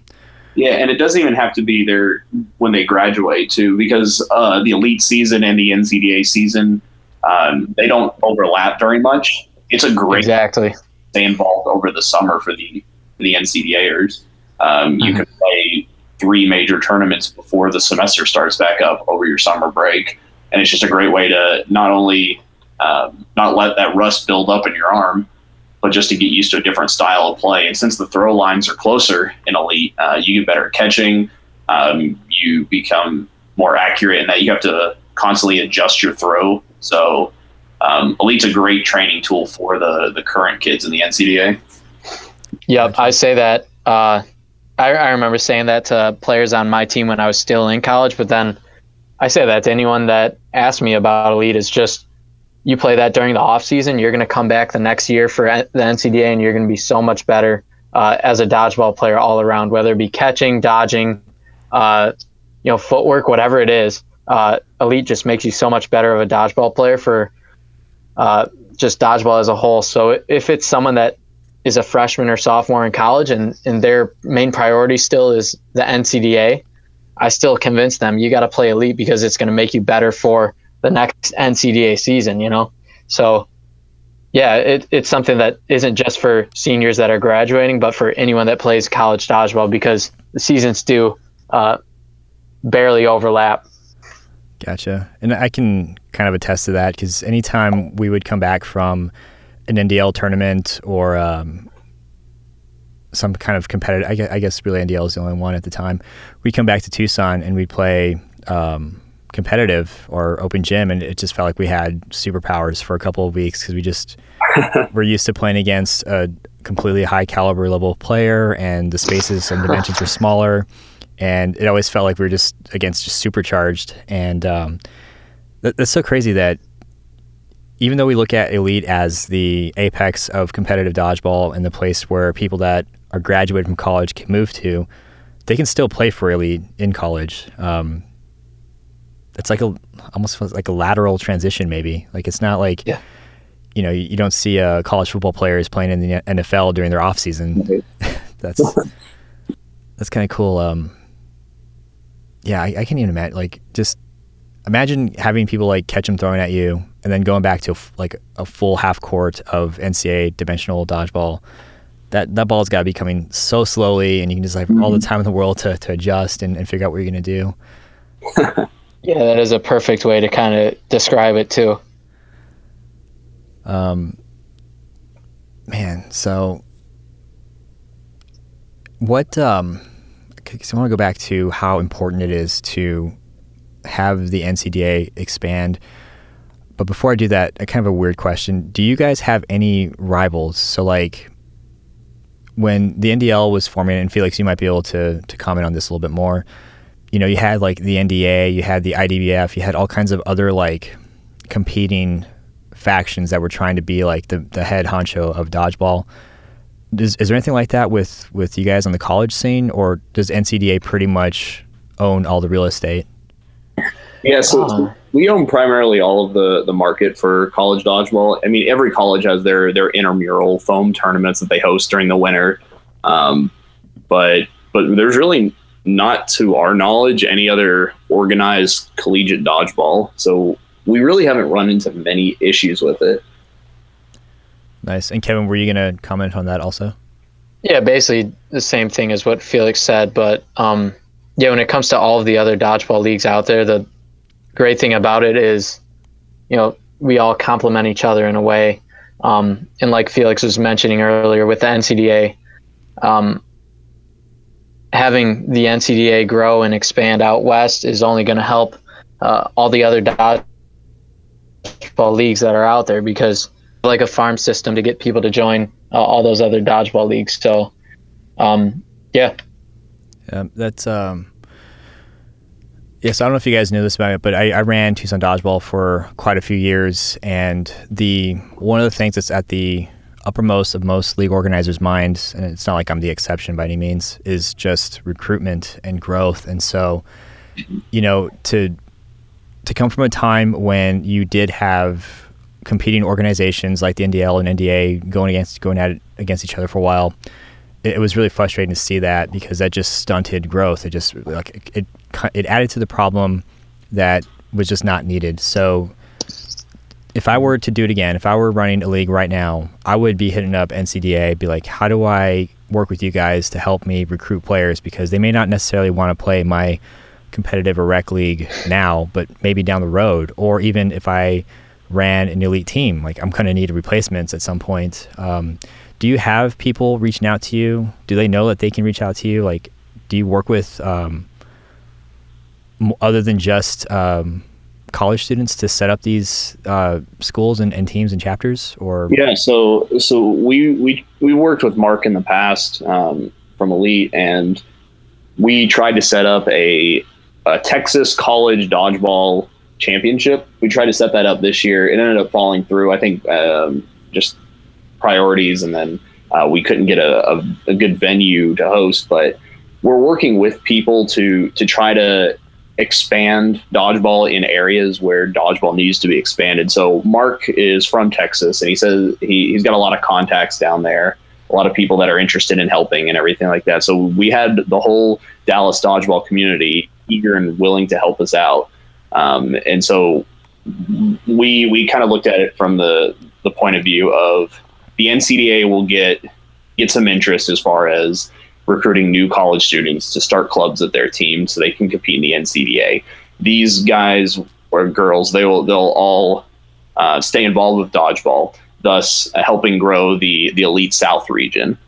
Yeah, and it doesn't even have to be there when they graduate too, because uh, the elite season and the NCDA season um, they don't overlap very much. It's a great exactly stay involved over the summer for the for the NCDAers. Um, mm-hmm. You can play three major tournaments before the semester starts back up over your summer break, and it's just a great way to not only um, not let that rust build up in your arm, but just to get used to a different style of play. And since the throw lines are closer in elite, uh, you get better at catching. Um, you become more accurate in that you have to constantly adjust your throw. So um, elite's a great training tool for the the current kids in the NCDA. Yep, I say that. Uh, I, I remember saying that to players on my team when I was still in college, but then I say that to anyone that asked me about elite is just you play that during the off season, you're going to come back the next year for the NCDA, and you're going to be so much better uh, as a dodgeball player all around, whether it be catching, dodging, uh, you know, footwork, whatever it is. Uh, Elite just makes you so much better of a dodgeball player for uh, just dodgeball as a whole. So if it's someone that is a freshman or sophomore in college and, and their main priority still is the NCDA, I still convince them you got to play Elite because it's going to make you better for the next NCDA season, you know? So, yeah, it, it's something that isn't just for seniors that are graduating, but for anyone that plays college dodgeball because the seasons do uh, barely overlap. Gotcha. And I can kind of attest to that because anytime we would come back from an NDL tournament or um, some kind of competitive, I guess, I guess, really NDL is the only one at the time, we'd come back to Tucson and we'd play um, competitive or open gym, and it just felt like we had superpowers for a couple of weeks because we just were used to playing against a completely high caliber level player, and the spaces and dimensions were smaller, and it always felt like we were just against just supercharged, and um, that, that's so crazy that even though we look at elite as the apex of competitive dodgeball and the place where people that are graduated from college can move to, they can still play for elite in college. Um, it's like a almost like a lateral transition maybe like it's not like yeah. you know you, you don't see uh, college football players playing in the NFL during their off season that's that's kind of cool um, yeah I, I, can't even imagine like just imagine having people like catch them throwing at you and then going back to a, like a full half court of NCDA dimensional dodgeball that that ball's got to be coming so slowly and you can just have mm-hmm. all the mm-hmm. time in the world to, to adjust and, and figure out what you're going to do Yeah, that is a perfect way to kind of describe it too. Um, man, so what? Um, so I want to go back to how important it is to have the NCDA expand. But before I do that, a kind of a weird question: Do you guys have any rivals? So, like, when the NDL was forming, and Felix, you might be able to to comment on this a little bit more you know, you had like the NDA, you had the IDBF, you had all kinds of other like competing factions that were trying to be like the, the head honcho of dodgeball. Is, is there anything like that with, with you guys on the college scene, or does NCDA pretty much own all the real estate? Yeah, so uh, we own primarily all of the the market for college dodgeball. I mean, every college has their their intramural foam tournaments that they host during the winter, um, but but there's really not to our knowledge any other organized collegiate dodgeball. So we really haven't run into many issues with it. Nice. And Kevin, were you going to comment on that also? Yeah, basically the same thing as what Felix said, but um, yeah, when it comes to all of the other dodgeball leagues out there, the great thing about it is, you know, we all complement each other in a way. Um, and like Felix was mentioning earlier with the NCDA, um, having the NCDA grow and expand out west is only going to help uh, all the other dodgeball leagues that are out there because like a farm system to get people to join uh, all those other dodgeball leagues. So, um, yeah. Yeah, that's um. Yes, I don't know if you guys knew this about it, but I, I ran Tucson Dodgeball for quite a few years, and the one of the things that's at the uppermost of most league organizers' minds, and it's not like I'm the exception by any means, is just recruitment and growth. And so, you know, to to come from a time when you did have competing organizations like the NDL and NDA going against going at it against each other for a while, it, it was really frustrating to see that because that just stunted growth. It just like it it, it added to the problem that was just not needed. So if I were to do it again, if I were running a league right now, I would be hitting up NCDA, be like, how do I work with you guys to help me recruit players? Because they may not necessarily want to play my competitive or rec league now, but maybe down the road, or even if I ran an elite team, like I'm going to need replacements at some point. Um, do you have people reaching out to you? Do they know that they can reach out to you? Like, do you work with um, other than just um, college students to set up these uh, schools and, and, teams and chapters or? Yeah so so we we we worked with mark in the past um, from elite and we tried to set up a, a, texas college dodgeball championship. We tried to set that up this year. It ended up falling through. I think um, just priorities and then uh, we couldn't get a, a, a good venue to host but we're working with people to to try to expand dodgeball in areas where dodgeball needs to be expanded. So Mark is from Texas, and he says he, he's got a lot of contacts down there, a lot of people that are interested in helping and everything like that. So we had the whole Dallas dodgeball community eager and willing to help us out, um, and so we we kind of looked at it from the the point of view of the NCDA will get get some interest as far as recruiting new college students to start clubs at their team so they can compete in the NCDA. These guys or girls, they will they'll all uh, stay involved with dodgeball, thus uh, helping grow the the elite South region.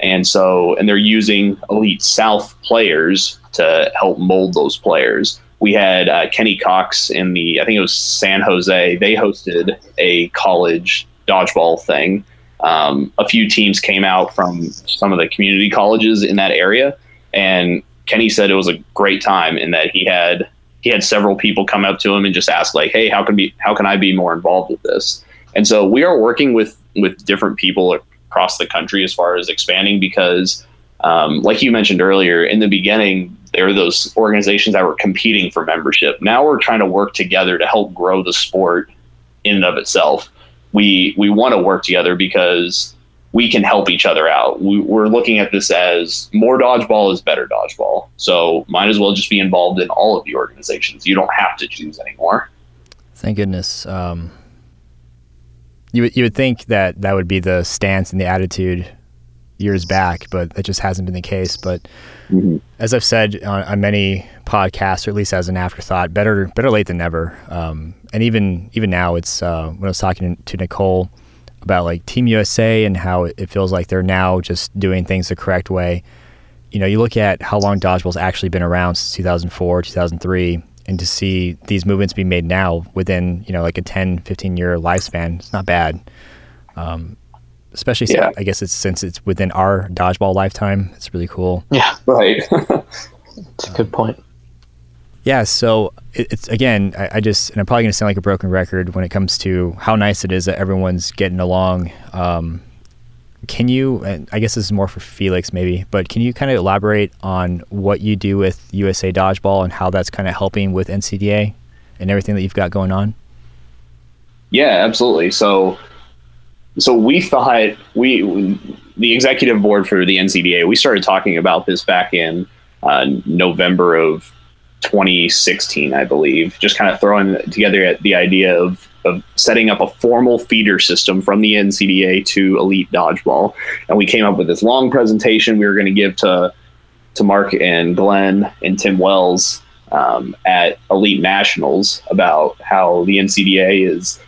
And so, and they're using elite South players to help mold those players. We had uh, Kenny Cox in the, I think it was San Jose. They hosted a college dodgeball thing um, a few teams came out from some of the community colleges in that area, and Kenny said it was a great time in that he had he had several people come up to him and just ask like, "Hey, how can be how can I be more involved with this?" And so we are working with with different people across the country as far as expanding because, um, like you mentioned earlier, in the beginning there were those organizations that were competing for membership. Now we're trying to work together to help grow the sport in and of itself we we want to work together because we can help each other out. We, are looking at this as more dodgeball is better dodgeball. So might as well just be involved in all of the organizations. You don't have to choose anymore. Thank goodness. Um, you would you would think that that would be the stance and the attitude years back, but it just hasn't been the case. But mm-hmm. as I've said on, on, many podcasts, or at least as an afterthought, better better late than never. Um, and even even now, it's uh, when I was talking to Nicole about like Team USA and how it feels like they're now just doing things the correct way. You know, you look at how long dodgeball's actually been around since 2004, 2003, and to see these movements be made now within you know like a 10, 15 year lifespan, it's not bad. Um, especially yeah. since, I guess it's since it's within our dodgeball lifetime. It's really cool. Yeah, right. It's a good point. Yeah, so it's again, I, I, just, and I'm probably going to sound like a broken record when it comes to how nice it is that everyone's getting along. Um, can you, and I guess this is more for Felix maybe, but can you kind of elaborate on what you do with USA Dodgeball and how that's kind of helping with NCDA and everything that you've got going on? Yeah, absolutely. So, so we thought we, the executive board for the NCDA, we started talking about this back in uh, November of 2016, I believe, just kind of throwing together the idea of, of setting up a formal feeder system from the NCDA to Elite Dodgeball. And we came up with this long presentation we were going to give to, to Mark and Glenn and Tim Wells um, at Elite Nationals about how the NCDA is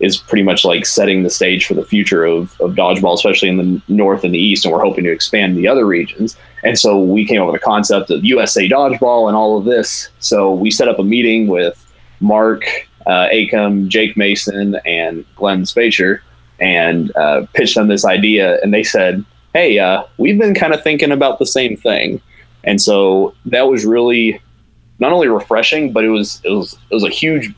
is pretty much like setting the stage for the future of, of dodgeball, especially in the north and the east, and we're hoping to expand the other regions. And so we came up with a concept of USA Dodgeball and all of this. So we set up a meeting with Mark uh, Acom, Jake Mason, and Glenn Spacer, and uh, pitched them this idea. And they said, "Hey, uh, we've been kind of thinking about the same thing." And so that was really not only refreshing, but it was it was it was a huge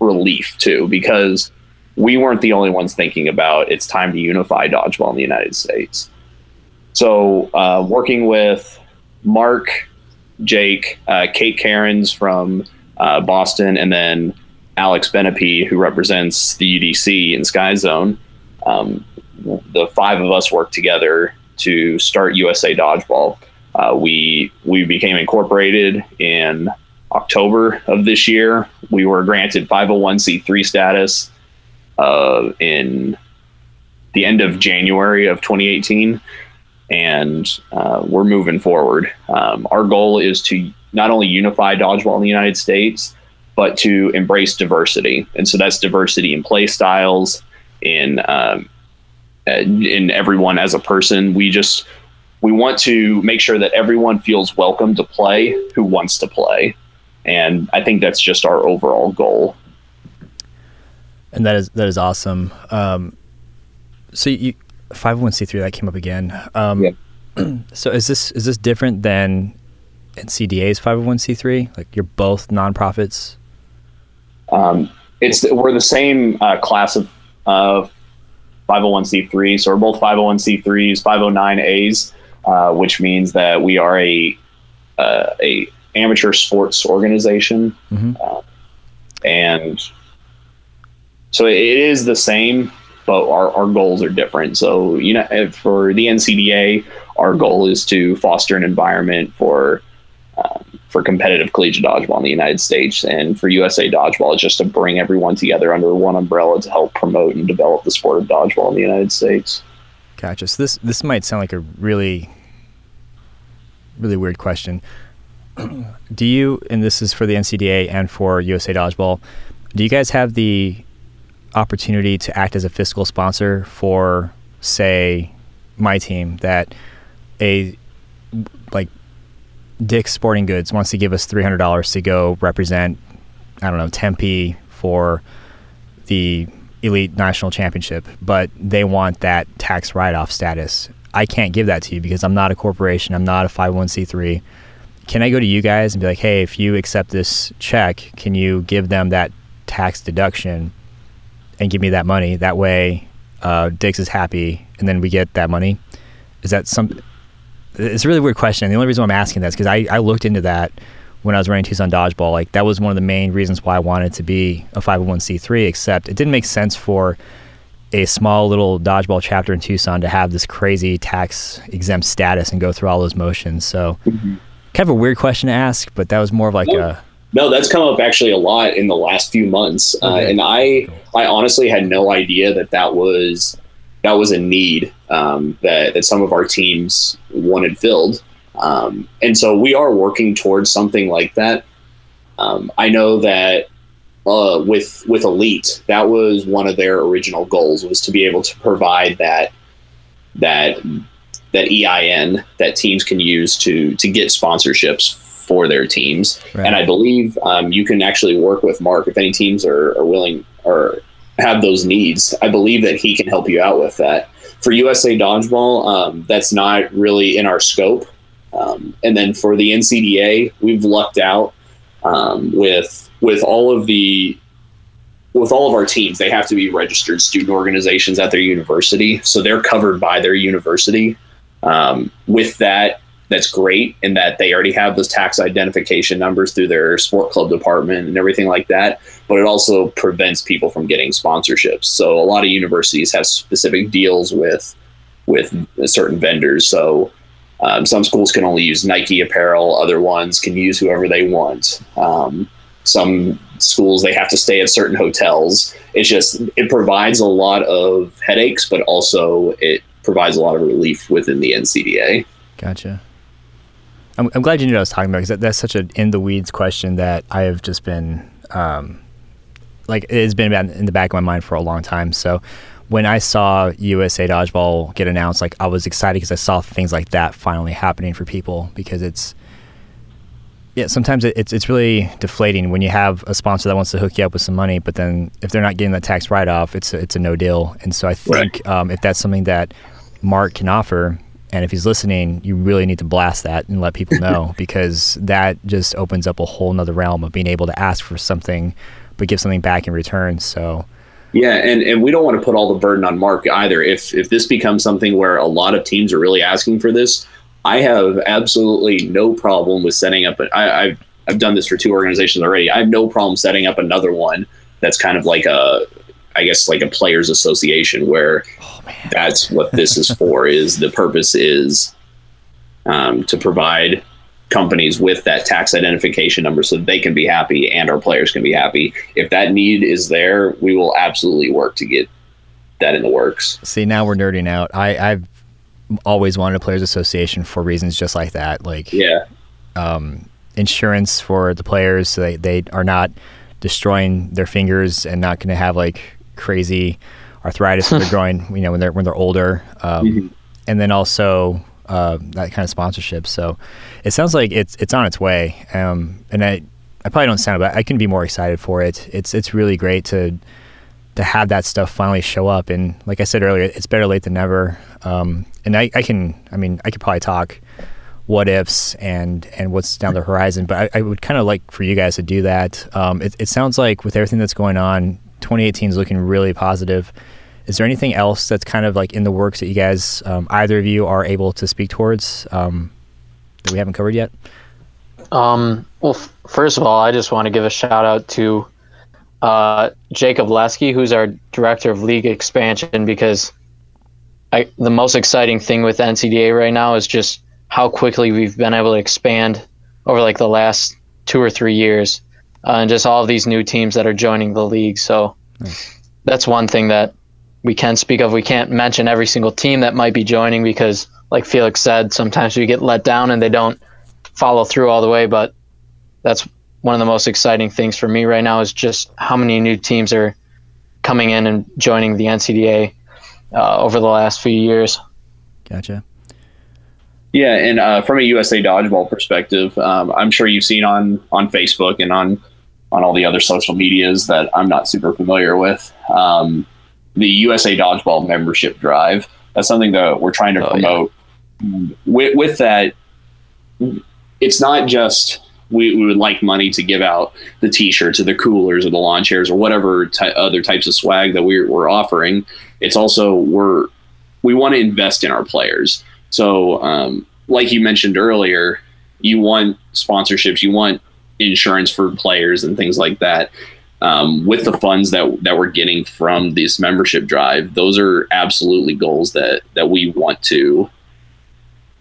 relief too because we weren't the only ones thinking about it's time to unify dodgeball in the United States. So, uh, working with Mark, Jake, uh, Kate Cairns from uh, Boston, and then Alex Benepe, who represents the UDC in Sky Zone, um, the five of us worked together to start USA Dodgeball. Uh, we we became incorporated in October of this year. We were granted 501c3 status uh, in the end of January of 2018, and uh, we're moving forward. Um, our goal is to not only unify dodgeball in the United States, but to embrace diversity, and so that's diversity in play styles, in um, in everyone as a person. We just we want to make sure that everyone feels welcome to play who wants to play, and I think that's just our overall goal and that is that is awesome. Um, so you five hundred oh one c three that came up again. Um, yeah. so is this is this different than NCDA's five hundred one c three? Like you're both nonprofits. Um, it's we're the same uh, class of uh, 501c3, so we're both 501c3s, 509as, uh, which means that we are a uh, a amateur sports organization, mm-hmm. uh, and so it is the same, but our, our goals are different. So, you know, for the NCDA, our goal is to foster an environment for um, for competitive collegiate dodgeball in the United States, and for USA Dodgeball, it's just to bring everyone together under one umbrella to help promote and develop the sport of dodgeball in the United States. Gotcha. So this this might sound like a really really weird question. do you, and this is for the NCDA and for USA Dodgeball, do you guys have the opportunity to act as a fiscal sponsor for, say, my team that a like Dick's Sporting Goods wants to give us three hundred dollars to go represent, I don't know, Tempe for the elite national championship, but they want that tax write-off status. I can't give that to you because I'm not a corporation. I'm not a 501c3. Can I go to you guys and be like, hey, if you accept this check, can you give them that tax deduction and give me that money. That way, uh, Dick's is happy, and then we get that money. Is that some? It's a really weird question. The only reason I'm asking that is because I, I looked into that when I was running Tucson Dodgeball. Like that was one of the main reasons why I wanted to be a 501c3. Except it didn't make sense for a small little dodgeball chapter in Tucson to have this crazy tax exempt status and go through all those motions. So, mm-hmm. kind of a weird question to ask, but that was more of like a no, that's come up actually a lot in the last few months, uh, okay. and I I honestly had no idea that that was that was a need um, that that some of our teams wanted filled, um, and so we are working towards something like that. Um, I know that uh, with with Elite, that was one of their original goals was to be able to provide that that that EIN that teams can use to to get sponsorships for their teams. Right. And I believe um, you can actually work with Mark if any teams are, are willing or have those needs. I believe that he can help you out with that. For USA Dodgeball, um, that's not really in our scope. Um, and then for the NCDA, we've lucked out um, with with all of the with all of our teams. They have to be registered student organizations at their university, so they're covered by their university. Um, with that, that's great in that they already have those tax identification numbers through their sport club department and everything like that. But it also prevents people from getting sponsorships. So a lot of universities have specific deals with with certain vendors. So um, some schools can only use Nike apparel. Other ones can use whoever they want. Um, some schools they have to stay at certain hotels. It's just it provides a lot of headaches, but also it provides a lot of relief within the NCDA. Gotcha. I'm, I'm glad you knew what I was talking about because that, that's such an in the weeds question that I have just been um, like it's been in the back of my mind for a long time. So when I saw USA Dodgeball get announced, like I was excited because I saw things like that finally happening for people because it's yeah sometimes it's it's really deflating when you have a sponsor that wants to hook you up with some money, but then if they're not getting that tax write off, it's a, it's a no deal. And so I think right. um, if that's something that Mark can offer, and if he's listening, you really need to blast that and let people know because that just opens up a whole nother realm of being able to ask for something, but give something back in return. So, yeah, and, and we don't want to put all the burden on Mark either. If if this becomes something where a lot of teams are really asking for this, I have absolutely no problem with setting up. I, I've I've done this for two organizations already. I have no problem setting up another one that's kind of like a I guess like a players association where oh, that's what this is for is the purpose is um, to provide companies with that tax identification number so that they can be happy and our players can be happy. If that need is there, we will absolutely work to get that in the works. See, now we're nerding out. I, I've always wanted a players association for reasons just like that. Like, yeah, um, insurance for the players so they, they are not destroying their fingers and not going to have like crazy arthritis when they're growing, you know, when they're when they're older, um, mm-hmm. and then also uh, that kind of sponsorship. So it sounds like it's it's on its way, um, and I I probably don't sound, but I can be more excited for it. It's it's really great to to have that stuff finally show up, and like I said earlier, it's better late than never. Um, and I, I can, I mean, I could probably talk what ifs and and what's down the horizon. But I, I would kind of like for you guys to do that. Um, it, it sounds like with everything that's going on, 2018 is looking really positive. Is there anything else that's kind of like in the works that you guys, um, either of you, are able to speak towards um, that we haven't covered yet? Um, well, f- first of all, I just want to give a shout out to uh, Jacob Lesky, who's our director of league expansion, because I, the most exciting thing with NCDA right now is just how quickly we've been able to expand over like the last two or three years uh, and just all of these new teams that are joining the league. So nice. that's one thing that we can speak of. We can't mention every single team that might be joining because, like Felix said, sometimes we get let down and they don't follow through all the way. But that's one of the most exciting things for me right now is just how many new teams are coming in and joining the NCDA uh, over the last few years. Gotcha. Yeah, and uh, from a USA Dodgeball perspective, um, I'm sure you've seen on on Facebook and on on all the other social medias that I'm not super familiar with. Um, the USA Dodgeball membership drive. That's something that we're trying to oh, promote. Yeah. With, with that, it's not just we, we would like money to give out the T-shirts or the coolers or the lawn chairs or whatever ty- other types of swag that we're, we're offering. It's also we're we want to invest in our players. So, um, like you mentioned earlier, you want sponsorships, you want insurance for players and things like that. Um, with the funds that that we're getting from this membership drive, those are absolutely goals that that we want to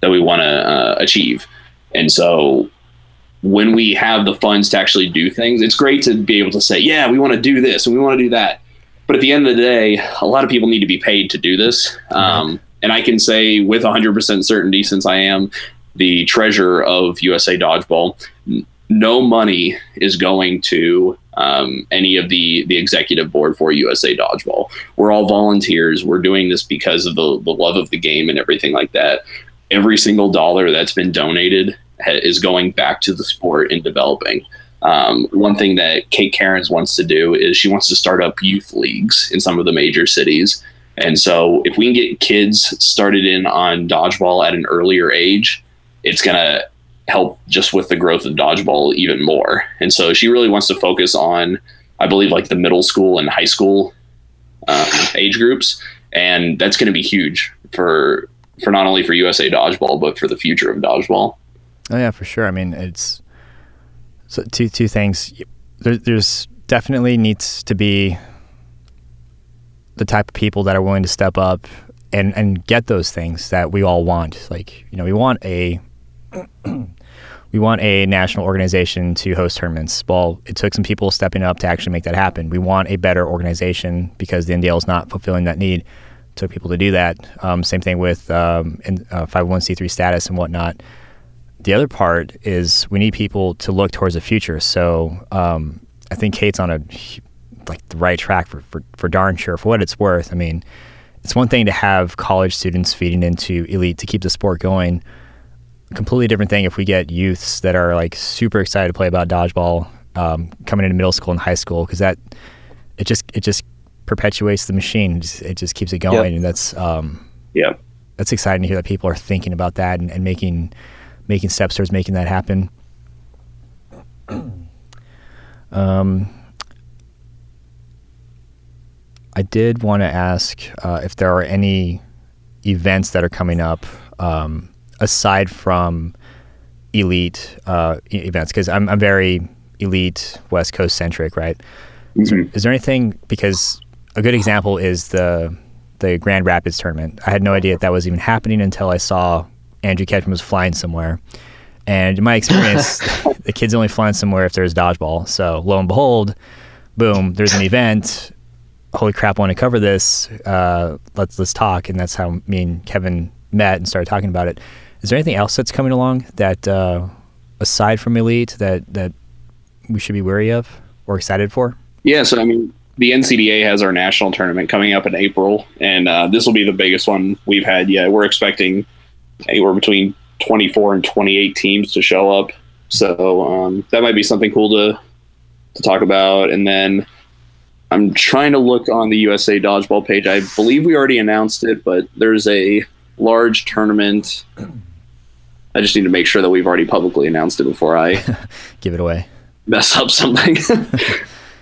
that we want to uh, achieve. And so, when we have the funds to actually do things, it's great to be able to say, "Yeah, we want to do this and we want to do that." But at the end of the day, a lot of people need to be paid to do this. Um, and I can say with 100% certainty, since I am the treasurer of USA Dodgeball, no money is going to um, any of the the executive board for USA Dodgeball. We're all volunteers. We're doing this because of the, the love of the game and everything like that. Every single dollar that's been donated ha- is going back to the sport and developing. Um, one thing that Kate Cairns wants to do is she wants to start up youth leagues in some of the major cities. And so, if we can get kids started in on dodgeball at an earlier age, it's going to help just with the growth of dodgeball even more. And so, she really wants to focus on, I believe, like the middle school and high school um, age groups. And that's going to be huge for for not only for USA dodgeball but for the future of dodgeball. Oh yeah, for sure. I mean, it's so two two things. There, there's definitely needs to be the type of people that are willing to step up and and get those things that we all want. Like you know, we want a we want a national organization to host tournaments. Well, it took some people stepping up to actually make that happen. We want a better organization because the NDL is not fulfilling that need. It took people to do that. Um, same thing with um, in, uh, 501c3 status and whatnot. The other part is we need people to look towards the future. So um, I think Kate's on a like the right track for, for, for darn sure. For what it's worth, I mean, it's one thing to have college students feeding into elite to keep the sport going. Completely different thing if we get youths that are like super excited to play about dodgeball um, coming into middle school and high school because that it just it just perpetuates the machine. It just, it just keeps it going, yep. and that's um, yeah, that's exciting to hear that people are thinking about that and, and making making steps towards making that happen. um, I did want to ask uh, if there are any events that are coming up um, aside from elite uh, events, because I'm, I'm very elite West Coast centric, right? Mm-hmm. Is, there anything because a good example is the the Grand Rapids tournament. I had no idea that, that was even happening until I saw Andrew Ketchum was flying somewhere. And in my experience, the kid's only flying somewhere if there's dodgeball. So lo and behold, boom, there's an event holy crap, I want to cover this. Uh, let's let's talk. And that's how me and Kevin met and started talking about it. Is there anything else that's coming along that, uh, aside from Elite, that that we should be wary of or excited for? Yeah, so I mean, the NCDA has our national tournament coming up in April, and uh, this will be the biggest one we've had yet. We're expecting anywhere between 24 and 28 teams to show up, so um, that might be something cool to to talk about. And then I'm trying to look on the USA Dodgeball page. I believe we already announced it, but there's a large tournament. I just need to make sure that we've already publicly announced it before I give it away. Mess up something.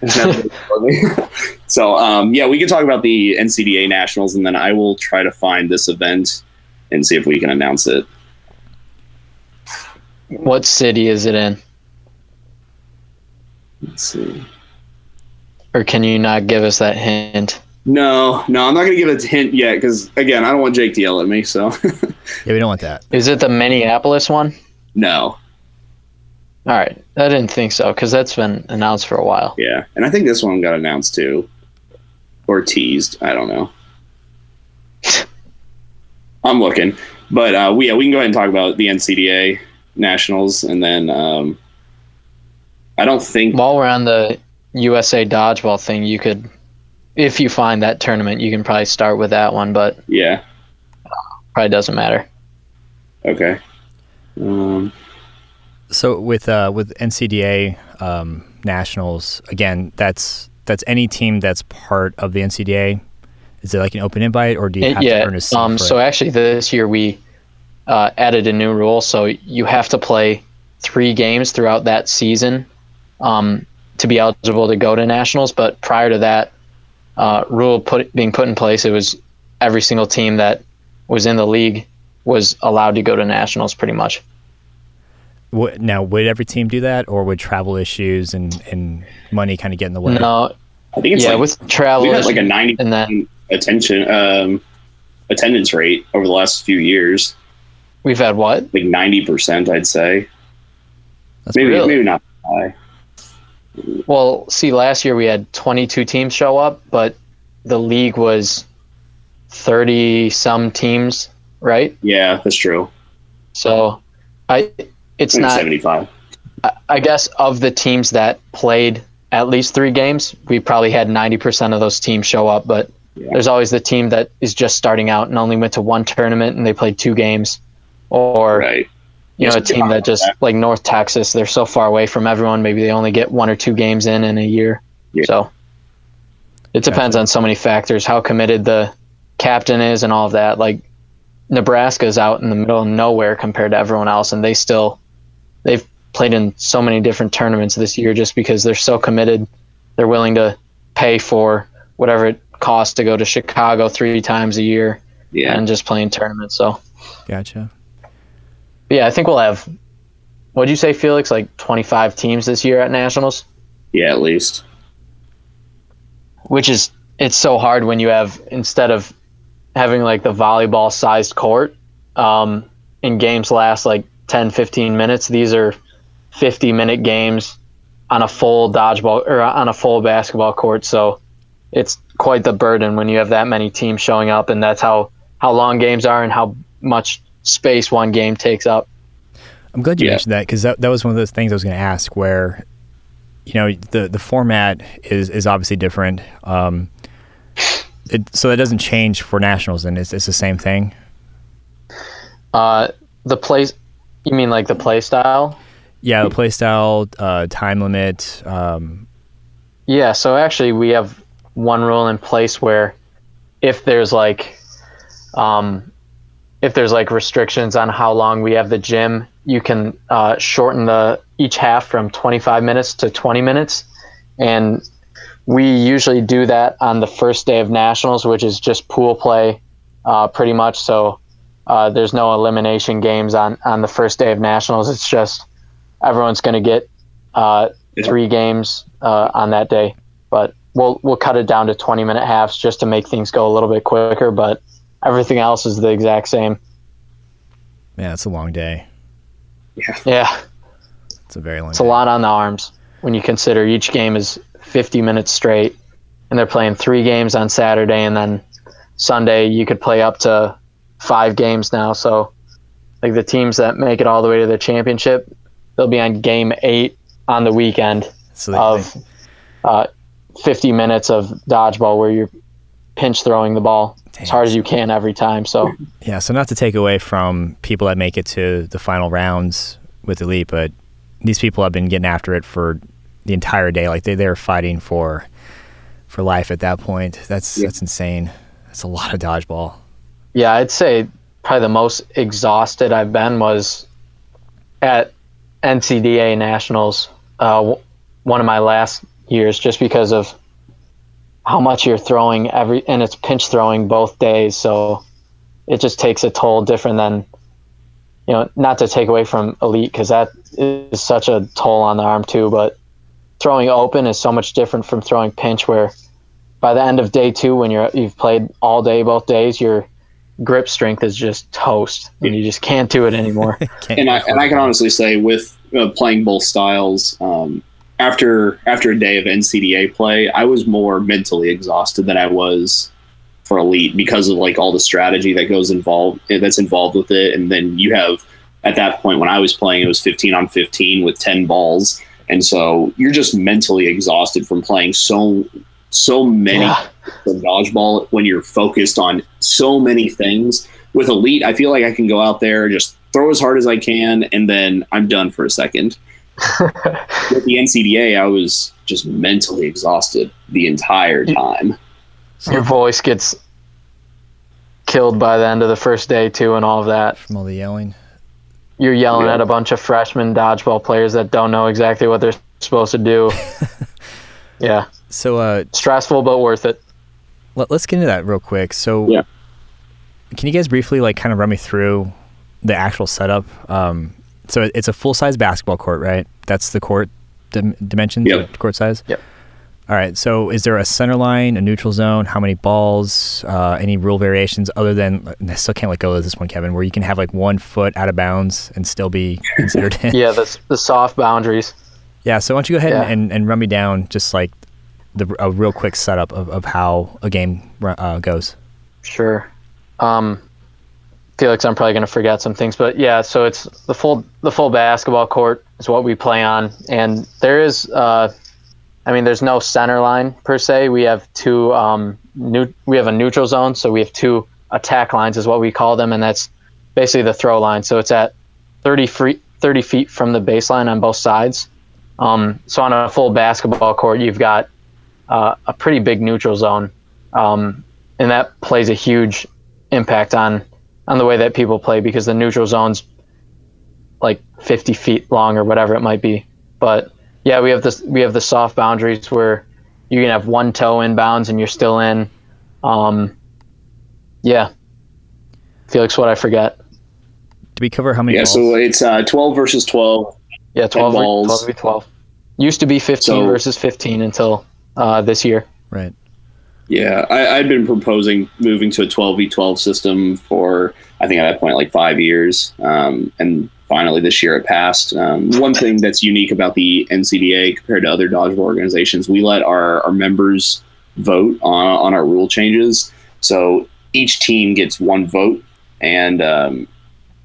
so um, yeah, we can talk about the NCDA nationals, and then I will try to find this event and see if we can announce it. What city is it in? Let's see. Or can you not give us that hint? No, no, I'm not going to give a hint yet because again, I don't want Jake to yell at me. So yeah, we don't want that. Is it the Minneapolis one? No. All right, I didn't think so because that's been announced for a while. Yeah, and I think this one got announced too, or teased. I don't know. I'm looking, but uh, we yeah we can go ahead and talk about the NCDA nationals, and then um, I don't think while we're on the USA dodgeball thing, you could, if you find that tournament, you can probably start with that one. But yeah, probably doesn't matter. Okay. Um, so with uh, with NCDA um, nationals, again, that's that's any team that's part of the NCDA. Is it like an open invite, or do you have yeah, to earn a seat? Um, so it? actually, this year we uh, added a new rule. So you have to play three games throughout that season. Um, to be eligible to go to nationals. But prior to that uh, rule put, being put in place, it was every single team that was in the league was allowed to go to nationals, pretty much. Now, would every team do that, or would travel issues and, and money kind of get in the way? No, I think it's yeah, like, with travel, we had like a ninety and then, attention um, attendance rate over the last few years. We've had what? Like ninety percent, I'd say. That's maybe really? maybe not high. Well, see, last year we had 22 teams show up, but the league was 30 some teams, right? Yeah, that's true. So, I it's not 75. I, I guess of the teams that played at least three games, we probably had 90% of those teams show up, but yeah. there's always the team that is just starting out and only went to one tournament and they played two games, or right you know, a team that just like North Texas, they're so far away from everyone. Maybe they only get one or two games in in a year. Yeah. So it depends on so many factors, how committed the captain is, and all of that. Like Nebraska's out in the middle of nowhere compared to everyone else, and they still they've played in so many different tournaments this year just because they're so committed. They're willing to pay for whatever it costs to go to Chicago three times a year Yeah. and just playing tournaments. So Gotcha. Yeah, I think we'll have. What'd you say, Felix? Like 25 teams this year at nationals, Yeah, at least. which is it's so hard when you have instead of having like the volleyball sized court, um, and games last like 10, 15 minutes. These are 50 minute games on a full dodgeball or on a full basketball court. So it's quite the burden when you have that many teams showing up, and that's how how long games are and how much space one game takes up. I'm glad you Yeah. mentioned that because that, that was one of those things I was going to ask where, you know, the, the format is, is obviously different. Um, it, so that doesn't change for nationals and it's, it's the same thing. Uh, the play, you mean like the play style? Yeah, the play style, uh, time limit. Um, Yeah, so actually we have one rule in place where if there's like um, if there's like restrictions on how long we have the gym, you can uh, shorten the each half from 25 minutes to 20 minutes, and we usually do that on the first day of nationals, which is just pool play, uh, pretty much. So uh, there's no elimination games on on the first day of nationals. It's just everyone's going to get uh, three games uh, on that day, but we'll we'll cut it down to 20 minute halves just to make things go a little bit quicker. But everything else is the exact same. yeah, it's a long day. Yeah, Yeah. It's a very long it's a lot on the arms when you consider each game is 50 minutes straight, and they're playing three games on Saturday, and then Sunday you could play up to five games now. So, like the teams that make it all the way to the championship, they'll be on game eight on the weekend. So they, of uh, 50 minutes of dodgeball where you're pinch throwing the ball as hard as you can every time. So yeah, so not to take away from people that make it to the final rounds with Elite, but these people have been getting after it for the entire day. Like they, they're fighting for for life at that point. That's Yeah. that's insane. That's a lot of dodgeball. yeah, I'd say probably the most exhausted I've been was at NCDA Nationals, uh, one of my last years, just because of how much you're throwing every, and it's pinch throwing both days. So it just takes a toll different than, you know, not to take away from elite because that is such a toll on the arm too, but throwing open is so much different from throwing pinch where by the end of day two, when you're, you've played all day, both days, your grip strength is just toast and you just can't do it anymore. And I and I can honestly say with uh, playing both styles, um, after after a day of NCDA play, I was more mentally exhausted than I was for elite because of like all the strategy that goes involved eh, that's involved with it, and then you have at that point when I was playing, it was 15 on 15 with 10 balls, and so you're just mentally exhausted from playing so so many Yeah. dodgeball when you're focused on so many things. With elite, I feel like I can go out there just throw as hard as I can, and then I'm done for a second. With the NCDA, I was just mentally exhausted the entire time. Your voice gets killed by the end of the first day too and all of that. from all the yelling. You're yelling Yeah. at a bunch of freshman dodgeball players that don't know exactly what they're supposed to do. yeah, So uh, stressful but worth it. let, us get into that real quick. So Yeah. can you guys briefly like kind of run me through the actual setup? Um, so it's a full size basketball court, right? That's the court dim- dimensions, Yep. the court size. Yep. All right. So is there a center line, a neutral zone? How many balls? Uh, any rule variations other than I still can't let go of this one, Kevin, where you can have like one foot out of bounds and still be considered in. Yeah, the the soft boundaries. Yeah, so why don't you go ahead Yeah. and, and run me down just like the a real quick setup of, of how a game uh, goes. Sure. Um, Felix, I'm probably going to forget some things, but yeah. So it's the full the full basketball court is what we play on, and there is, uh, I mean, there's no center line per se. We have two um, new we have a neutral zone, so we have two attack lines is what we call them, and that's basically the throw line. So it's at 30 feet 30 feet from the baseline on both sides. Um, so on a full basketball court, you've got uh, a pretty big neutral zone. Um, and that plays a huge impact on on the way that people play because the neutral zone's like 50 feet long or whatever it might be. But yeah, we have this we have the soft boundaries where you can have one toe in bounds and you're still in. Um, yeah, Felix, what I forget. Did we cover how many? Yeah, balls? so it's uh, 12 versus 12. Yeah, 12 v, balls. 12 v 12. Used to be 15 So- versus 15 until uh, this year. right. Yeah, I, I'd been proposing moving to a 12v12 system for, I think at that point, like five years. Um, and finally this year it passed. Um, one thing that's unique about the NCDA compared to other dodgeball organizations, we let our, our members vote on, on our rule changes. So each team gets one vote, and um,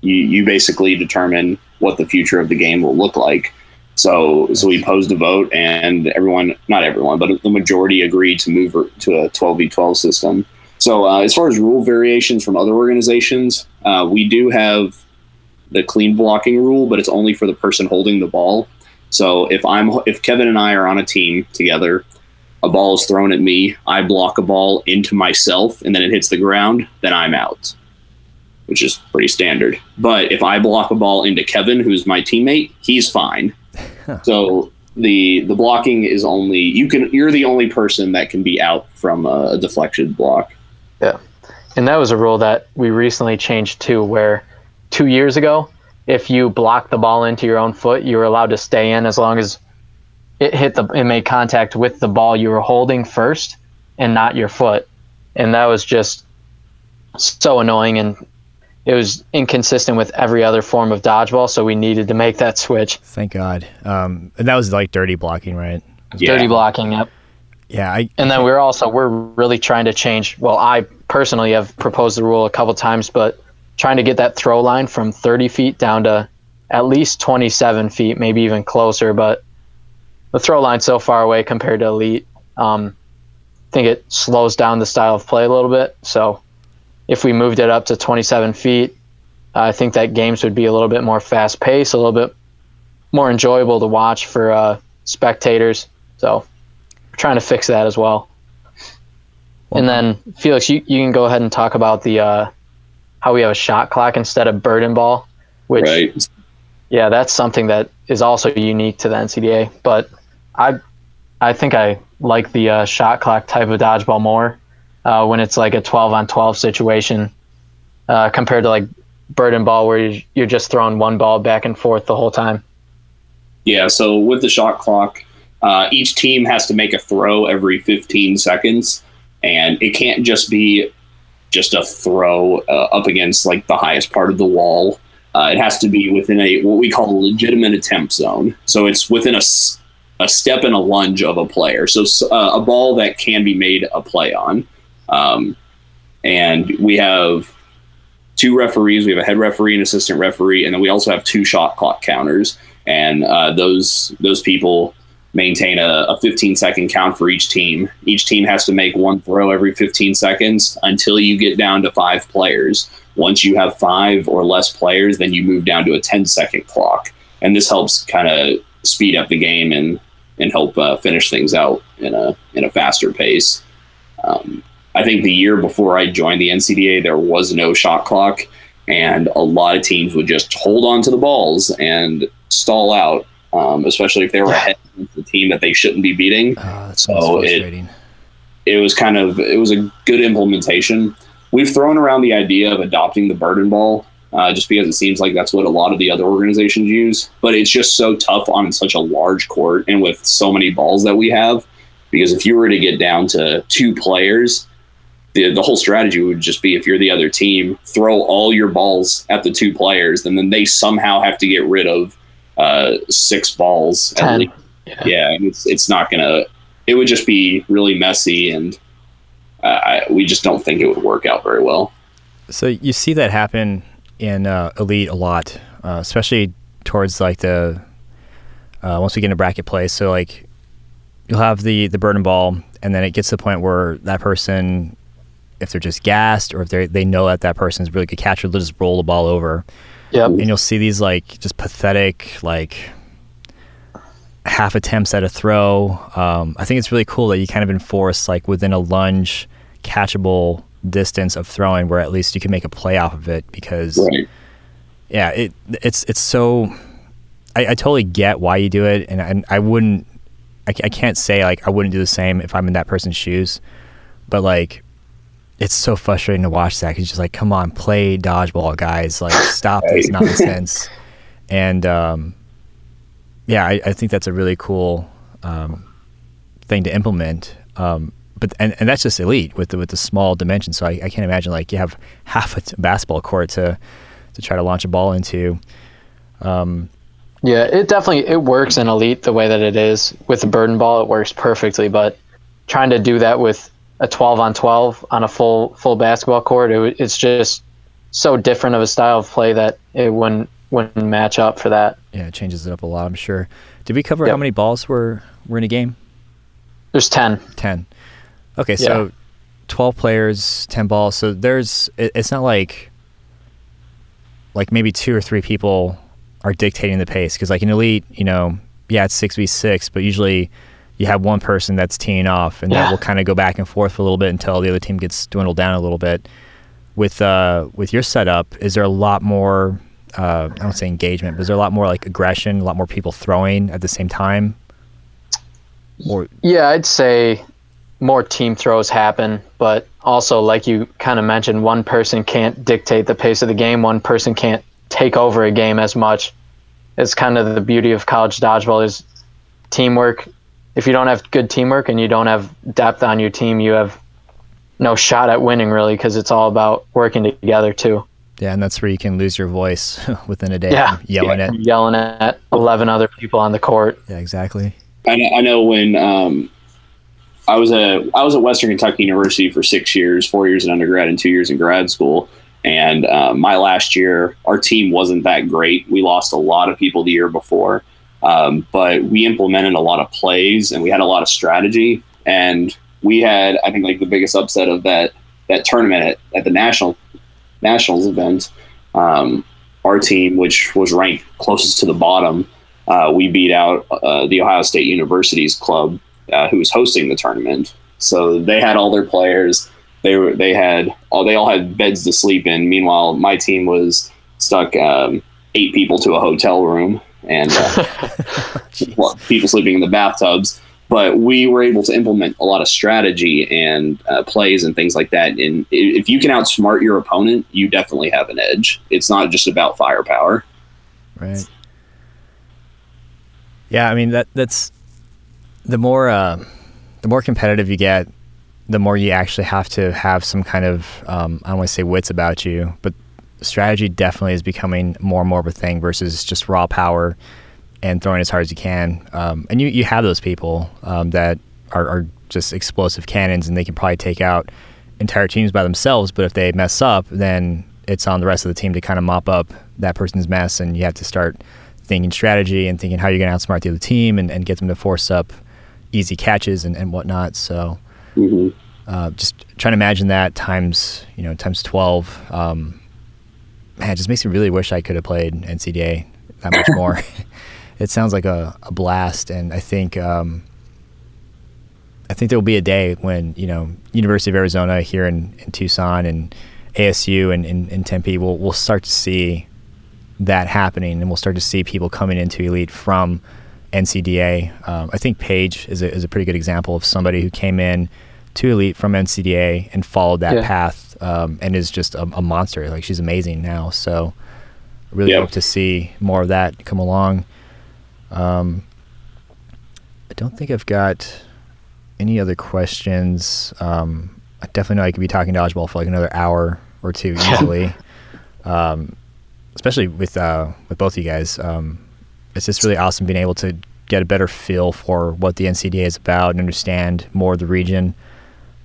you, you basically determine what the future of the game will look like. So, so we posed a vote, and everyone, not everyone, but the majority agreed to move to a 12v12 system. So, uh, as far as rule variations from other organizations, uh, we do have the clean blocking rule, but it's only for the person holding the ball. So, if I'm if Kevin and I are on a team together, a ball is thrown at me, I block a ball into myself, and then it hits the ground, then I'm out, which is pretty standard. But if I block a ball into Kevin, who's my teammate, he's fine. So the the blocking is only you can you're the only person that can be out from a, a deflection block. Yeah. And that was a rule that we recently changed to where two years ago, if you blocked the ball into your own foot, you were allowed to stay in as long as it hit the it made contact with the ball you were holding first and not your foot. And that was just so annoying and it was inconsistent with every other form of dodgeball, so we needed to make that switch. Thank God. Um, and that was like dirty blocking, right? Yeah. Dirty blocking, yep. Yeah. I And then we're also we're really trying to change. Well, I personally have proposed the rule a couple times, but trying to get that throw line from 30 feet down to at least 27 feet, maybe even closer. But the throw line so far away compared to elite. Um, I think it slows down the style of play a little bit. So if we moved it up to 27 feet, I think that games would be a little bit more fast paced, a little bit more enjoyable to watch for uh, spectators. So we're trying to fix that as well. Well- and then Felix, you, you can go ahead and talk about the uh, how we have a shot clock instead of burden ball, which right. yeah, that's something that is also unique to the NCDA. But I I think I like the uh, shot clock type of dodgeball more uh, when it's like a 12 on 12 situation uh, compared to like burden ball where you're, just throwing one ball back and forth the whole time. Yeah. So with the shot clock, uh, each team has to make a throw every 15 seconds, and it can't just be just a throw uh, up against like the highest part of the wall. Uh, it has to be within a what we call a legitimate attempt zone. So it's within a, a step and a lunge of a player. So uh, a ball that can be made a play on. Um, and we have two referees. We have a head referee and assistant referee, and then we also have two shot clock counters. And uh, those those people maintain a, a 15 second count for each team. Each team has to make one throw every 15 seconds until you get down to five players. Once you have five or less players, then you move down to a 10 second clock. And this helps kind of speed up the game and and help uh, finish things out in a in a faster pace. Um, I think the year before I joined the NCDA, there was no shot clock, and a lot of teams would just hold on to the balls and stall out, um, especially if they were ahead of the team that they shouldn't be beating Oh, So it- it was kind of it was a good implementation. We've thrown around the idea of adopting the burden ball, uh, just because it seems like that's what a lot of the other organizations use. But it's just so tough on such a large court and with so many balls that we have. Because if you were to get down to two players, the the whole strategy would just be if you're the other team, throw all your balls at the two players, and then they somehow have to get rid of uh, six balls at Ten. least. Yeah. Yeah, and it's it's not gonna. It would just be really messy, and uh, I, we just don't think it would work out very well. So you see that happen in uh, elite a lot, uh, especially towards like the uh, once we get into bracket play. So like you'll have the the burden ball, and then it gets to the point where that person, if they're just gassed or if they they know that that person's really good catcher, they'll just roll the ball over, Yep. and you'll see these like just pathetic like half attempts at a throw. Um, I think it's really cool that you kind of enforce like within a lunge catchable distance of throwing where at least you can make a play off of it because Right. yeah it it's it's so I, I totally get why you do it and I, I wouldn't I, I can't say like I wouldn't do the same if I'm in that person's shoes but like it's so frustrating to watch that. He's just like, come on, play dodgeball, guys. Like, stop this nonsense. and um, yeah, I, I, think that's a really cool um, thing to implement. Um, but and, and that's just elite with the with the small dimensions. So I, I can't imagine like you have half a t- basketball court to to try to launch a ball into. Um, yeah, it definitely it works in elite the way that it is with the burden ball. It works perfectly, but trying to do that with a 12 on 12 on a full full basketball court, it, it's just so different of a style of play that it wouldn't wouldn't match up for that. Yeah, it changes it up a lot. I'm sure. Did we cover yep. how many balls were were in a game? There's ten. Ten. Okay, yeah. so twelve players, ten balls. So there's it, it's not like like maybe two or three people are dictating the pace because like in elite, you know, yeah, it's six v six, but usually you have one person that's teeing off, and yeah. that will kind of go back and forth for a little bit until the other team gets dwindled down a little bit. With uh, with your setup, is there a lot more? Uh, I don't say engagement, but is there a lot more like aggression, a lot more people throwing at the same time? Or yeah, I'd say more team throws happen, but also like you kind of mentioned, one person can't dictate the pace of the game. One person can't take over a game as much. It's kind of the beauty of college dodgeball is teamwork if you don't have good teamwork and you don't have depth on your team, you have no shot at winning really because it's all about working together too. Yeah, and that's where you can lose your voice within a day. Yeah, yelling yeah, at yelling at eleven other people on the court. Yeah, exactly. I know, I know when um, I was a I was at Western Kentucky University for six years, four years in undergrad and two years in grad school. And uh, my last year, our team wasn't that great. We lost a lot of people the year before. Um, but we implemented a lot of plays and we had a lot of strategy. And we had, I think, like the biggest upset of that that tournament at, at the national nationals event. Um, our team, which was ranked closest to the bottom, uh, we beat out uh, the Ohio State University's club, uh, who was hosting the tournament. So they had all their players. They were they had all they all had beds to sleep in. Meanwhile, my team was stuck um, eight people to a hotel room and uh, people sleeping in the bathtubs. But we were able to implement a lot of strategy and uh, plays and things like that. And if you can outsmart your opponent, you definitely have an edge. It's not just about firepower. Right. Yeah, I mean that that's the more uh, the more competitive you get, the more you actually have to have some kind of um, I don't want to say wits about you, but strategy definitely is becoming more and more of a thing versus just raw power and throwing as hard as you can. Um, and you, you have those people um, that are, are, just explosive cannons and they can probably take out entire teams by themselves. But if they mess up, then it's on the rest of the team to kind of mop up that person's mess. And you have to start thinking strategy and thinking how you're going to outsmart the other team and, and get them to force up easy catches and, and whatnot. So mm-hmm. uh, just trying to imagine that times, you know, times 12. Um, man, it just makes me really wish I could have played NCDA that much more. it sounds like a, a blast, and I think um, I think there will be a day when you know University of Arizona here in, in Tucson and ASU and in Tempe will will start to see that happening, and we'll start to see people coming into elite from NCDA. Um, I think Paige is a, is a pretty good example of somebody who came in to elite from NCDA and followed that yeah. path um, and is just a, a, monster. Like she's amazing now. So really yep. hope to see more of that come along. Um, I don't think I've got any other questions. Um, I definitely know I could be talking dodgeball for like another hour or two easily. Um, especially with uh, with both of you guys. Um, it's just really awesome being able to get a better feel for what the NCDA is about and understand more of the region.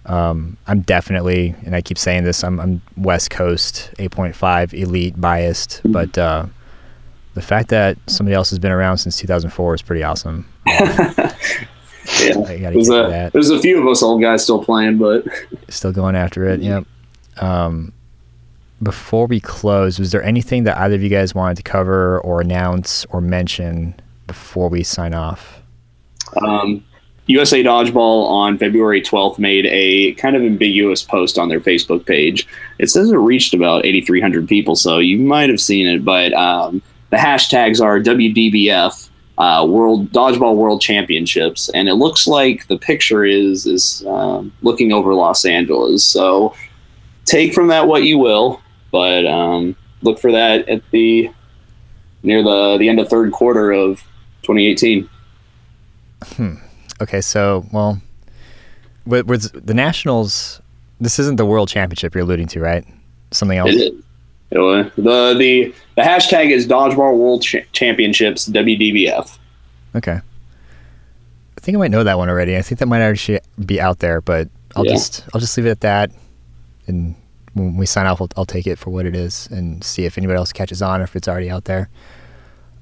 Um, I'm definitely, and I keep saying this, I'm, I'm West Coast 8.5 elite biased, mm-hmm. but uh, the fact that somebody else has been around since 2004 is pretty awesome. yeah, there's a, there's a few of us old guys still playing, but still going after it. Yep. Um, before we close, was there anything that either of you guys wanted to cover or announce or mention before we sign off? Um, USA Dodgeball on February 12th made a kind of ambiguous post on their Facebook page. It says it reached about 8,300 people, so you might have seen it, but um, the hashtags are WDBF. Uh, World Dodgeball World Championships, and it looks like the picture is is um, looking over Los Angeles. So take from that what you will, but um, look for that at the near the the end of third quarter of 2018. Hmm. Okay, so well, with, with the Nationals, this isn't the World Championship you're alluding to, right? Something else. It is. The the the hashtag is Dodgeball World Ch- Championships WDBF. Okay. I think I might know that one already. I think that might actually be out there, but I'll yeah. just I'll just leave it at that. And when we sign off, I'll, I'll, take it for what it is and see if anybody else catches on or if it's already out there.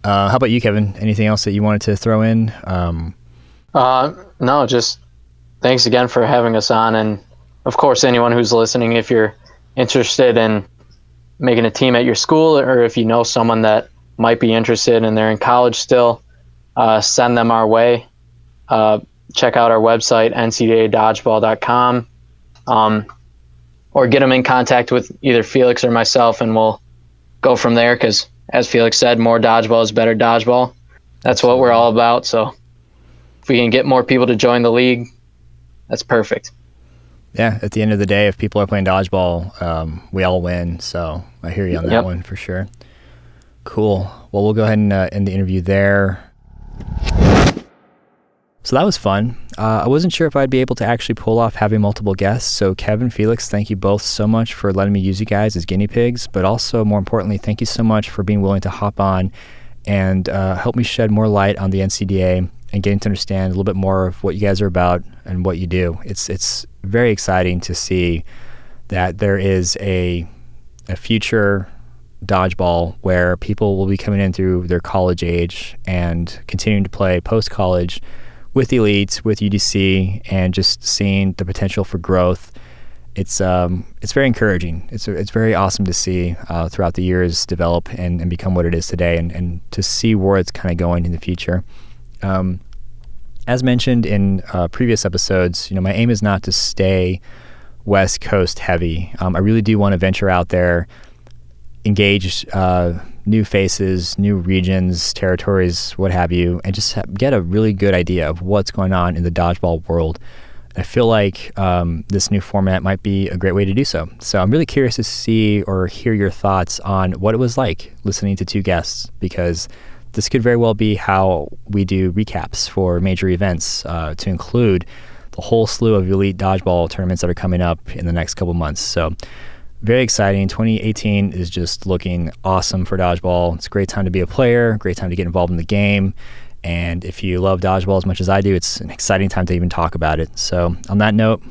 Uh, how about you, Kevin? Anything else that you wanted to throw in? Um, uh, no, just thanks again for having us on, and of course, anyone who's listening, if you're interested in making a team at your school, or if you know someone that might be interested and they're in college still, uh, send them our way. Uh, check out our website, ncdadodgeball.com, um, or get them in contact with either Felix or myself, and we'll go from there. Because, as Felix said, more dodgeball is better dodgeball. That's what we're all about. So, we can get more people to join the league, that's perfect. Yeah, at the end of the day, if people are playing dodgeball, um, we all win. So I hear you on that yep. one for sure. Cool. Well, we'll go ahead and uh, end the interview there. So that was fun. Uh, I wasn't sure if I'd be able to actually pull off having multiple guests. So, Kevin, Felix, thank you both so much for letting me use you guys as guinea pigs. But also, more importantly, thank you so much for being willing to hop on and uh, help me shed more light on the NCDA and getting to understand a little bit more of what you guys are about and what you do. It's it's very exciting to see that there is a a future dodgeball where people will be coming in through their college age and continuing to play post college with elites, with UDC, and just seeing the potential for growth. It's um, it's very encouraging. It's it's very awesome to see uh, throughout the years develop and, and become what it is today, and, and to see where it's kind of going in the future. Um, as mentioned in uh, previous episodes, you know my aim is not to stay West Coast heavy. Um, I really do want to venture out there, engage uh, new faces, new regions, territories, what have you, and just get a really good idea of what's going on in the dodgeball world. I feel like um, this new format might be a great way to do so. So I'm really curious to see or hear your thoughts on what it was like listening to two guests because this could very well be how we do recaps for major events uh, to include the whole slew of elite dodgeball tournaments that are coming up in the next couple months. So very exciting. 2018 is just looking awesome for dodgeball. It's a great time to be a player, great time to get involved in the game. And if you love dodgeball as much as I do, it's an exciting time to even talk about it. So, on that note,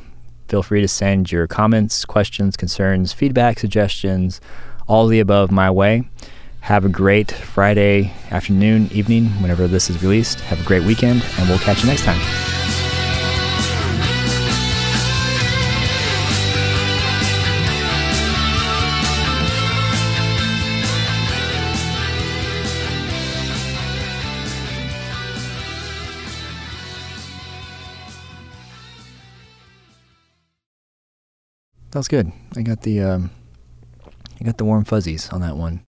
feel free to send your comments, questions, concerns, feedback, suggestions, all the above my way. Have a great Friday afternoon, evening, whenever this is released. Have a great weekend, and we'll catch you next time. That was good. I got the um, I got the warm fuzzies on that one.